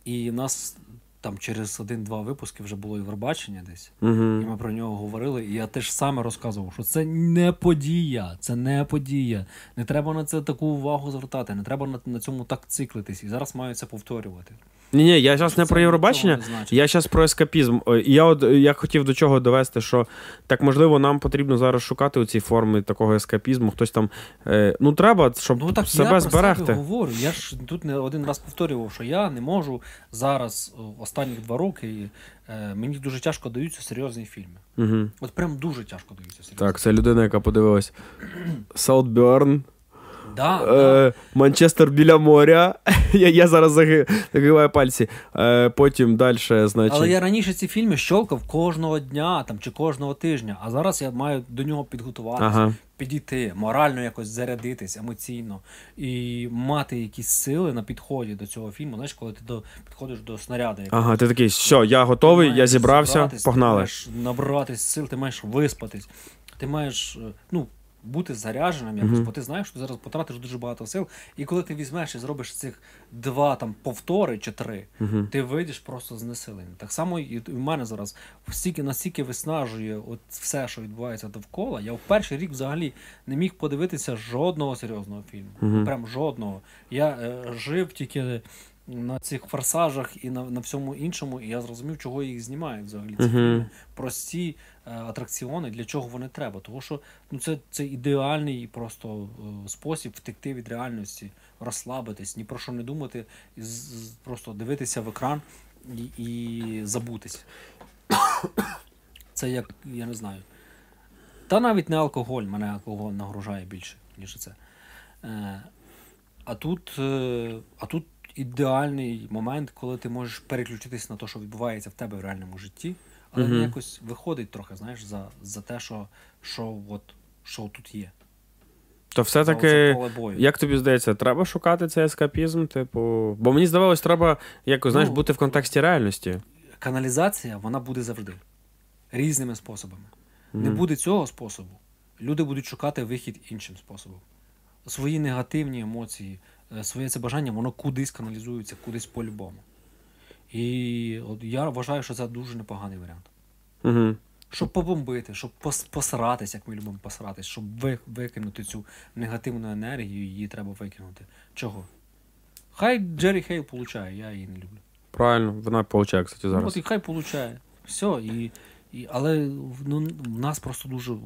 S2: і в нас там через один-два випуски вже було Євробачення десь.
S1: Угу.
S2: І ми про нього говорили, і я теж саме розказував, що це не подія, це не подія. Не треба на це таку увагу звертати, не треба на, на цьому так циклитись. І зараз маю це повторювати.
S1: Ні, ні, я зараз не про Євробачення. Я зараз про ескапізм. Е, Я от е, я хотів до чого довести, що так можливо нам потрібно зараз шукати оці форми такого ескапізму. Хтось там е, ну треба, щоб
S2: Ну так
S1: себе
S2: я про
S1: зберегти.
S2: себе говорю. Я ж тут не один раз повторював, що я не можу зараз, останні два роки, е, мені дуже тяжко даються серйозні фільми.
S1: Угу.
S2: От прям дуже тяжко даються серйозні.
S1: Так, це людина, яка подивилась Саутберн,
S2: Да, да.
S1: е, Манчестер біля моря. <laughs> я, я зараз заги- загибаю пальці. Е, потім далі, значить.
S2: Але я раніше ці фільми щолкав кожного дня там, чи кожного тижня, а зараз я маю до нього підготуватися,
S1: Ага.
S2: підійти, морально якось зарядитись емоційно і мати якісь сили на підході до цього фільму. Знаєш, коли ти до, підходиш до снаряду.
S1: Ага, ти такий, все, я готовий, я зібрався,
S2: зібратись, Ти
S1: погнали.
S2: маєш набратись сил, ти маєш виспатись, ти маєш е, ну, бути зарядженим якось, бо ти знаєш, що ти зараз потратиш дуже багато сил. І коли ти візьмеш і зробиш цих два там повтори чи три, ти вийдеш просто знесилений. Так само і в мене зараз стільки настільки виснажує от все, що відбувається довкола. Я в перший рік взагалі не міг подивитися жодного серйозного фільму. Прям жодного. Я е, жив тільки на цих форсажах і на, на всьому іншому, і я зрозумів, чого їх знімають взагалі. Ці
S1: Мгм.
S2: фільми. Прості атракціони, для чого вони треба. Тому що ну, це, це ідеальний просто е, спосіб втекти від реальності, розслабитись, ні про що не думати, і просто дивитися в екран і, і забутись. Це як, я не знаю. Та навіть не алкоголь, мене алкоголь нагружає більше, ніж це. Е, а тут, е, а тут ідеальний момент, коли ти можеш переключитись на те, що відбувається в тебе в реальному житті, але не якось виходить трохи, знаєш, за, за те, що, що, от, що тут є.
S1: То все-таки, як тобі здається, треба шукати цей ескапізм? Типу. Бо мені здавалось, треба якось, знаєш,
S2: Ну,
S1: бути в контексті реальності.
S2: Каналізація вона буде завжди різними способами. Не буде цього способу. Люди будуть шукати вихід іншим способом. Свої негативні емоції, е, своє це бажання, воно кудись каналізується, кудись по-любому. І от я вважаю, що це дуже непоганий варіант.
S1: Угу.
S2: Щоб побомбити, щоб пос- посратись, як ми любимо посратись, щоб ви- викинути цю негативну енергію, її треба викинути. Чого? Хай Джері Хейл получає, я її не люблю.
S1: Правильно, вона получає, кстати,
S2: Ну,
S1: зараз.
S2: от і хай получає. Все. І, і, але ну, в нас просто дуже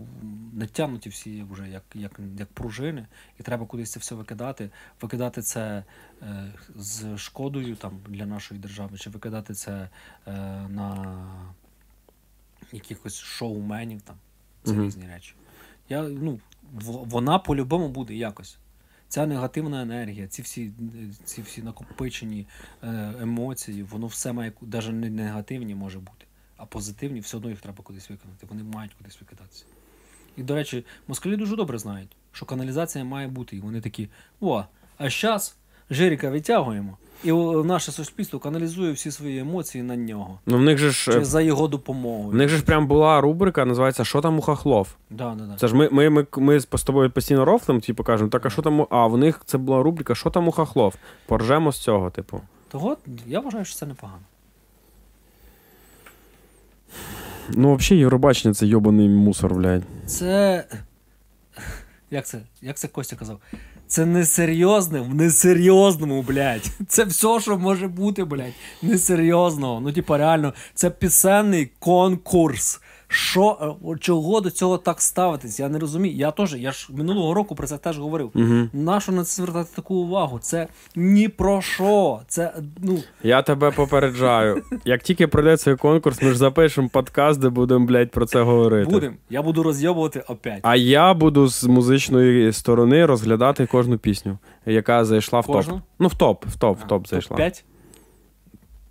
S2: натягнуті всі вже як, як, як пружини, і треба кудись це все викидати. Викидати це е, з шкодою там, для нашої держави, чи викидати це е, на якихось шоуменів. Там. Це
S1: Мгм.
S2: різні речі. Я, ну, в- вона по-любому буде якось. Ця негативна енергія, ці всі, ці всі накопичені е, емоції, воно все має навіть не негативні може бути, а позитивні, все одно їх треба кудись виконати. Вони мають кудись викидатися. І, до речі, москалі дуже добре знають, що каналізація має бути. І вони такі: о, а зараз Жиріка витягуємо, і наше суспільство каналізує всі свої емоції на нього.
S1: Ну в них же ж.
S2: Чи за його допомогою.
S1: В них же ж прям була рубрика, називається Що там у хахлов?
S2: Да, да, да.
S1: Це ж ми, ми, ми, ми з тобою постійно рофлем, типу, кажемо, так, а що там. у- А в них це була рубрика Що там у хахлов? Поржемо з цього, типу.
S2: Того я вважаю, що це непогано.
S1: Ну, взагалі, Євробачення це йобаний мусор, блядь.
S2: Це. Як це? Як це Костя казав? Це несерйозне в несерйозному, блядь. Це все, що може бути, блядь. Несерйозного. Ну, типа, реально, це пісенний конкурс. Що, е, чого до цього так ставитись? Я не розумію. Я теж, я ж минулого року про це теж говорив.
S1: Угу.
S2: Нащо на це звертати таку увагу? Це ні про що. Це, ну,
S1: Я тебе попереджаю. Як тільки пройде цей конкурс, ми ж запишемо подкаст, де будемо, блядь, про це говорити.
S2: будем. Я буду розйобувати опять.
S1: А я буду з музичної сторони розглядати кожну пісню, яка зайшла в
S2: Кожну?
S1: топ. Ну, в топ, в топ, в топ зайшла.
S2: 5?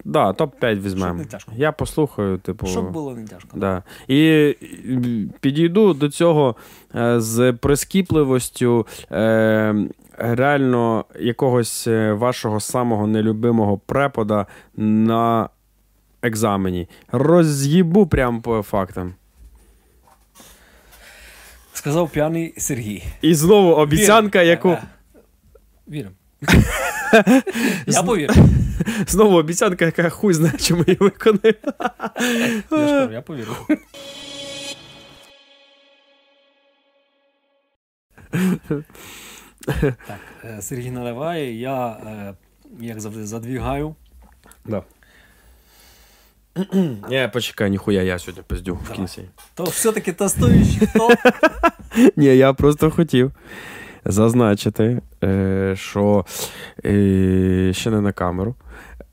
S1: Да, топ-5 візьмемо. Я послухаю, типу.
S2: Щоб було не тяжко.
S1: Да. І підійду до цього е, з прискіпливостю е, реально якогось е, вашого самого нелюбимого препода на екзамені. Роз'їбу прям по фактам.
S2: Сказав п'яний Сергій.
S1: І знову обіцянка,
S2: Віримо.
S1: яку.
S2: Е. Віримо. <laughs> Я повірю. <laughs>
S1: Знову обіцянка, яка хуй знає, чи ми її виконаємо. <laughs>
S2: Я ж я повірю. <laughs> Так, е, Сергій наливає, я, е, як завжди, задвігаю.
S1: Да. Ні, <clears throat> почекай, ніхуя, я сьогодні пиздю в кінці.
S2: То все-таки тестуючий хто?
S1: Ні, я просто хотів зазначити, е, що е, ще не на камеру.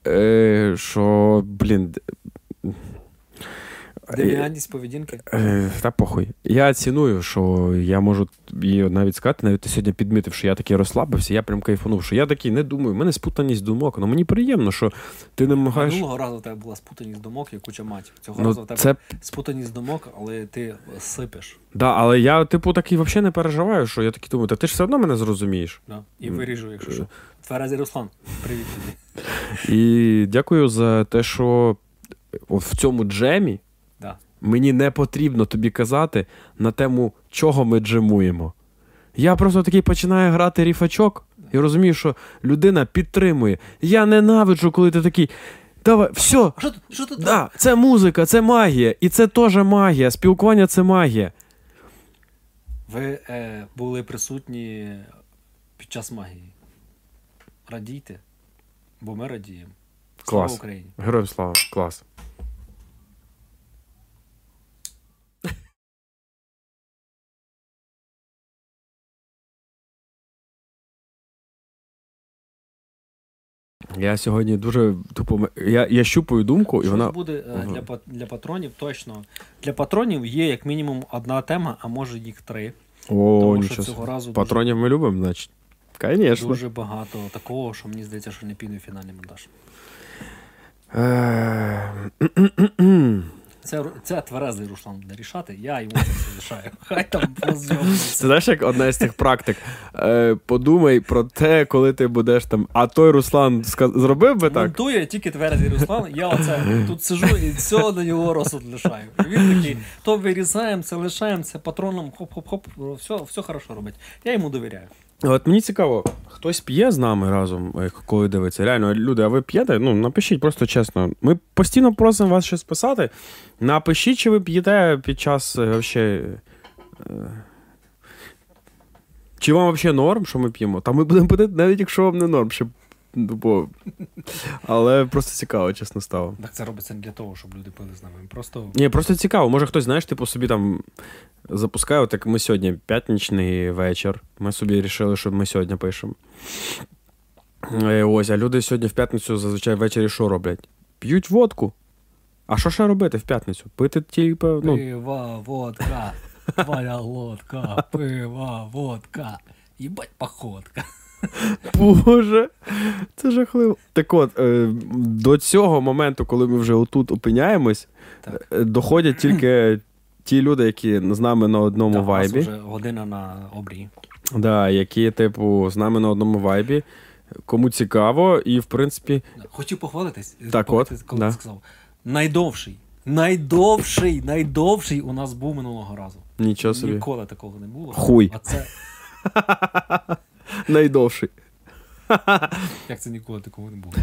S1: Е, що, блін.
S2: Девіантність поведінки.
S1: Е, та похуй. Я ціную, що я можу її навіть сказати, навіть ти сьогодні підмітив, що я такий розслабився, я прям кайфанув, що я такий не думаю, в мене спутаність думок. Ну мені приємно, що ти намагаєш.
S2: Минулого разу у тебе була спутаність думок і куча матів. Цього разу у
S1: Ну,
S2: тебе
S1: це
S2: спутаність думок, але ти сипеш.
S1: да, але я, типу, такий взагалі не переживаю, що я такий думаю, та ти ж все одно мене зрозумієш.
S2: Да? І виріжу, якщо що. Тверезий Руслан. Привіт тобі.
S1: І дякую за те, що в цьому джемі. Мені не потрібно тобі казати на тему, чого ми джемуємо. Я просто такий починаю грати ріфачок і розумію, що людина підтримує. Я ненавиджу, коли ти такий. Давай, все,
S2: що тут? Що тут?
S1: да, це музика, це магія, і це теж магія. Спілкування це магія.
S2: Ви е, були присутні під час магії. Радійте, бо ми радіємо. Слава Україні!
S1: Героям слава, клас. Я сьогодні дуже тупо. Я я щупаю думку, і вона.
S2: буде угу. для, для патронів точно. Для патронів є як мінімум одна тема, а може їх три.
S1: О,
S2: Тому що
S1: нічого.
S2: цього разу
S1: Патронів ми любимо, значить. Звісно.
S2: дуже багато такого, що мені здається, що не піде фінальний монтаж. Це, це тверезий Руслан буде рішати, я йому це лишаю. <laughs> Хай там
S1: Це знаєш, як одна з цих практик. Е, подумай про те, коли ти будеш там. А той Руслан зробив би так?
S2: Монтує тільки тверезий Руслан, я оце тут сижу і все на нього розсуд лишаю. Він такий, то вирізаємо, це лишаємо, це патроном, хоп-хоп-хоп, все, все хорошо робить. Я йому довіряю.
S1: От мені цікаво, хтось п'є з нами разом, е, коли дивиться. Реально, люди, а ви п'єте? Ну, напишіть просто чесно. Ми постійно просимо вас щось писати. Напишіть, чи ви п'єте під час е, вообще. е, Чи вам взагалі норм, що ми п'ємо? Та ми будемо пити, навіть якщо вам не норм, щоб. Бо... Але просто цікаво, чесно стало.
S2: Так це робиться не для того, щоб люди пили з нами. Просто
S1: Ні, просто цікаво. Може хтось, знаєш, типу собі там запускає, от як ми сьогодні п'ятничний вечір. Ми собі вирішили, що ми сьогодні пишемо. Е, Ось, а люди сьогодні в п'ятницю зазвичай ввечері що роблять? П'ють водку. А що ще робити в п'ятницю? Пити, типу, ну,
S2: пива, водка, твоя лодка, пива, водка. Їбать походка. <laughs>
S1: Боже, це жахливо. Так от, е, до цього моменту, коли ми вже отут опиняємось,
S2: Так.
S1: е, доходять тільки ті люди, які з нами на одному
S2: Та, у нас
S1: вайбі.
S2: вже година на обрії.
S1: Да, які, типу, з нами на одному вайбі. Кому цікаво, і в принципі,
S2: Хотів похвалитись,
S1: Так от,
S2: коли
S1: да.
S2: ти сказав. Найдовший. Найдовший, найдовший у нас був минулого разу.
S1: нічого собі.
S2: Ніколи такого не було.
S1: Хуй.
S2: А це <laughs>
S1: Найдовший. <laughs>
S2: як це ніколи такого не було.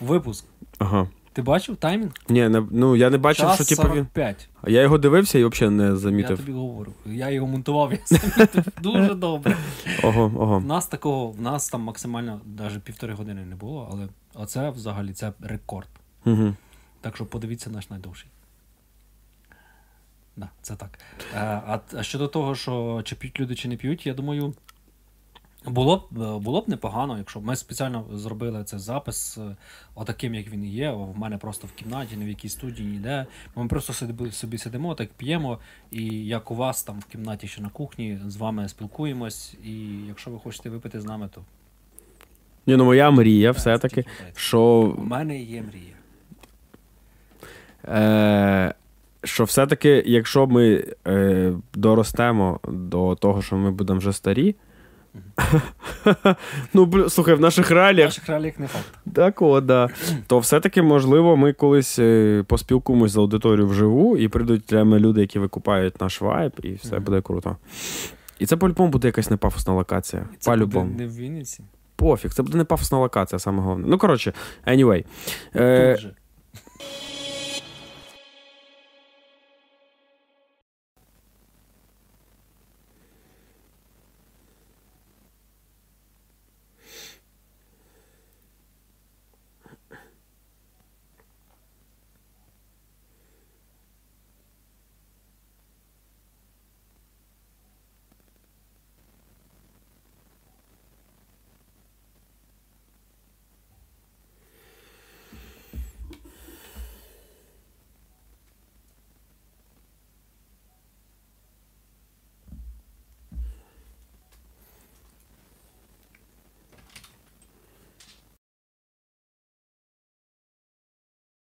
S2: Випуск.
S1: Ага.
S2: Ти бачив таймінг?
S1: Ні, не, ну я не бачив,
S2: Час
S1: що типу він.
S2: 45.
S1: Я його дивився і взагалі не замітив.
S2: Я тобі говорю. Я його монтував, <laughs> я замітив дуже добре.
S1: Ого,
S2: У нас такого, в нас там максимально навіть півтори години не було, але оце взагалі це рекорд.
S1: Угу.
S2: Так що подивіться наш найдовший. Да, це так. Е, а, а щодо того, що чи п'ють люди, чи не п'ють, я думаю, було б, е, було б непогано, якщо б ми спеціально зробили цей запис е, отаким, як він є. В мене просто в кімнаті, не в якійсь студії, ніде. Ми просто собі, собі сидимо, так п'ємо, і як у вас там в кімнаті чи на кухні, з вами спілкуємось. І якщо ви хочете випити з нами, то
S1: Ні, ну моя мрія все-таки, що,
S2: у мене є мрія.
S1: е, що все-таки, якщо ми е, доростемо до того, що ми будемо вже старі. <laughs> ну, слухай, в наших
S2: В наших реаліях не факт.
S1: Так, от, да. То все-таки, можливо, ми колись е, поспілкуємось з аудиторією вживу, і прийдуть люди, які викупають наш вайб, і все буде круто. І це по-любому буде якась непафосна локація.
S2: Це буде не в Вінниці.
S1: Пофіг, це буде не пафосна локація, саме головне. Ну, коротше, anyway. Е.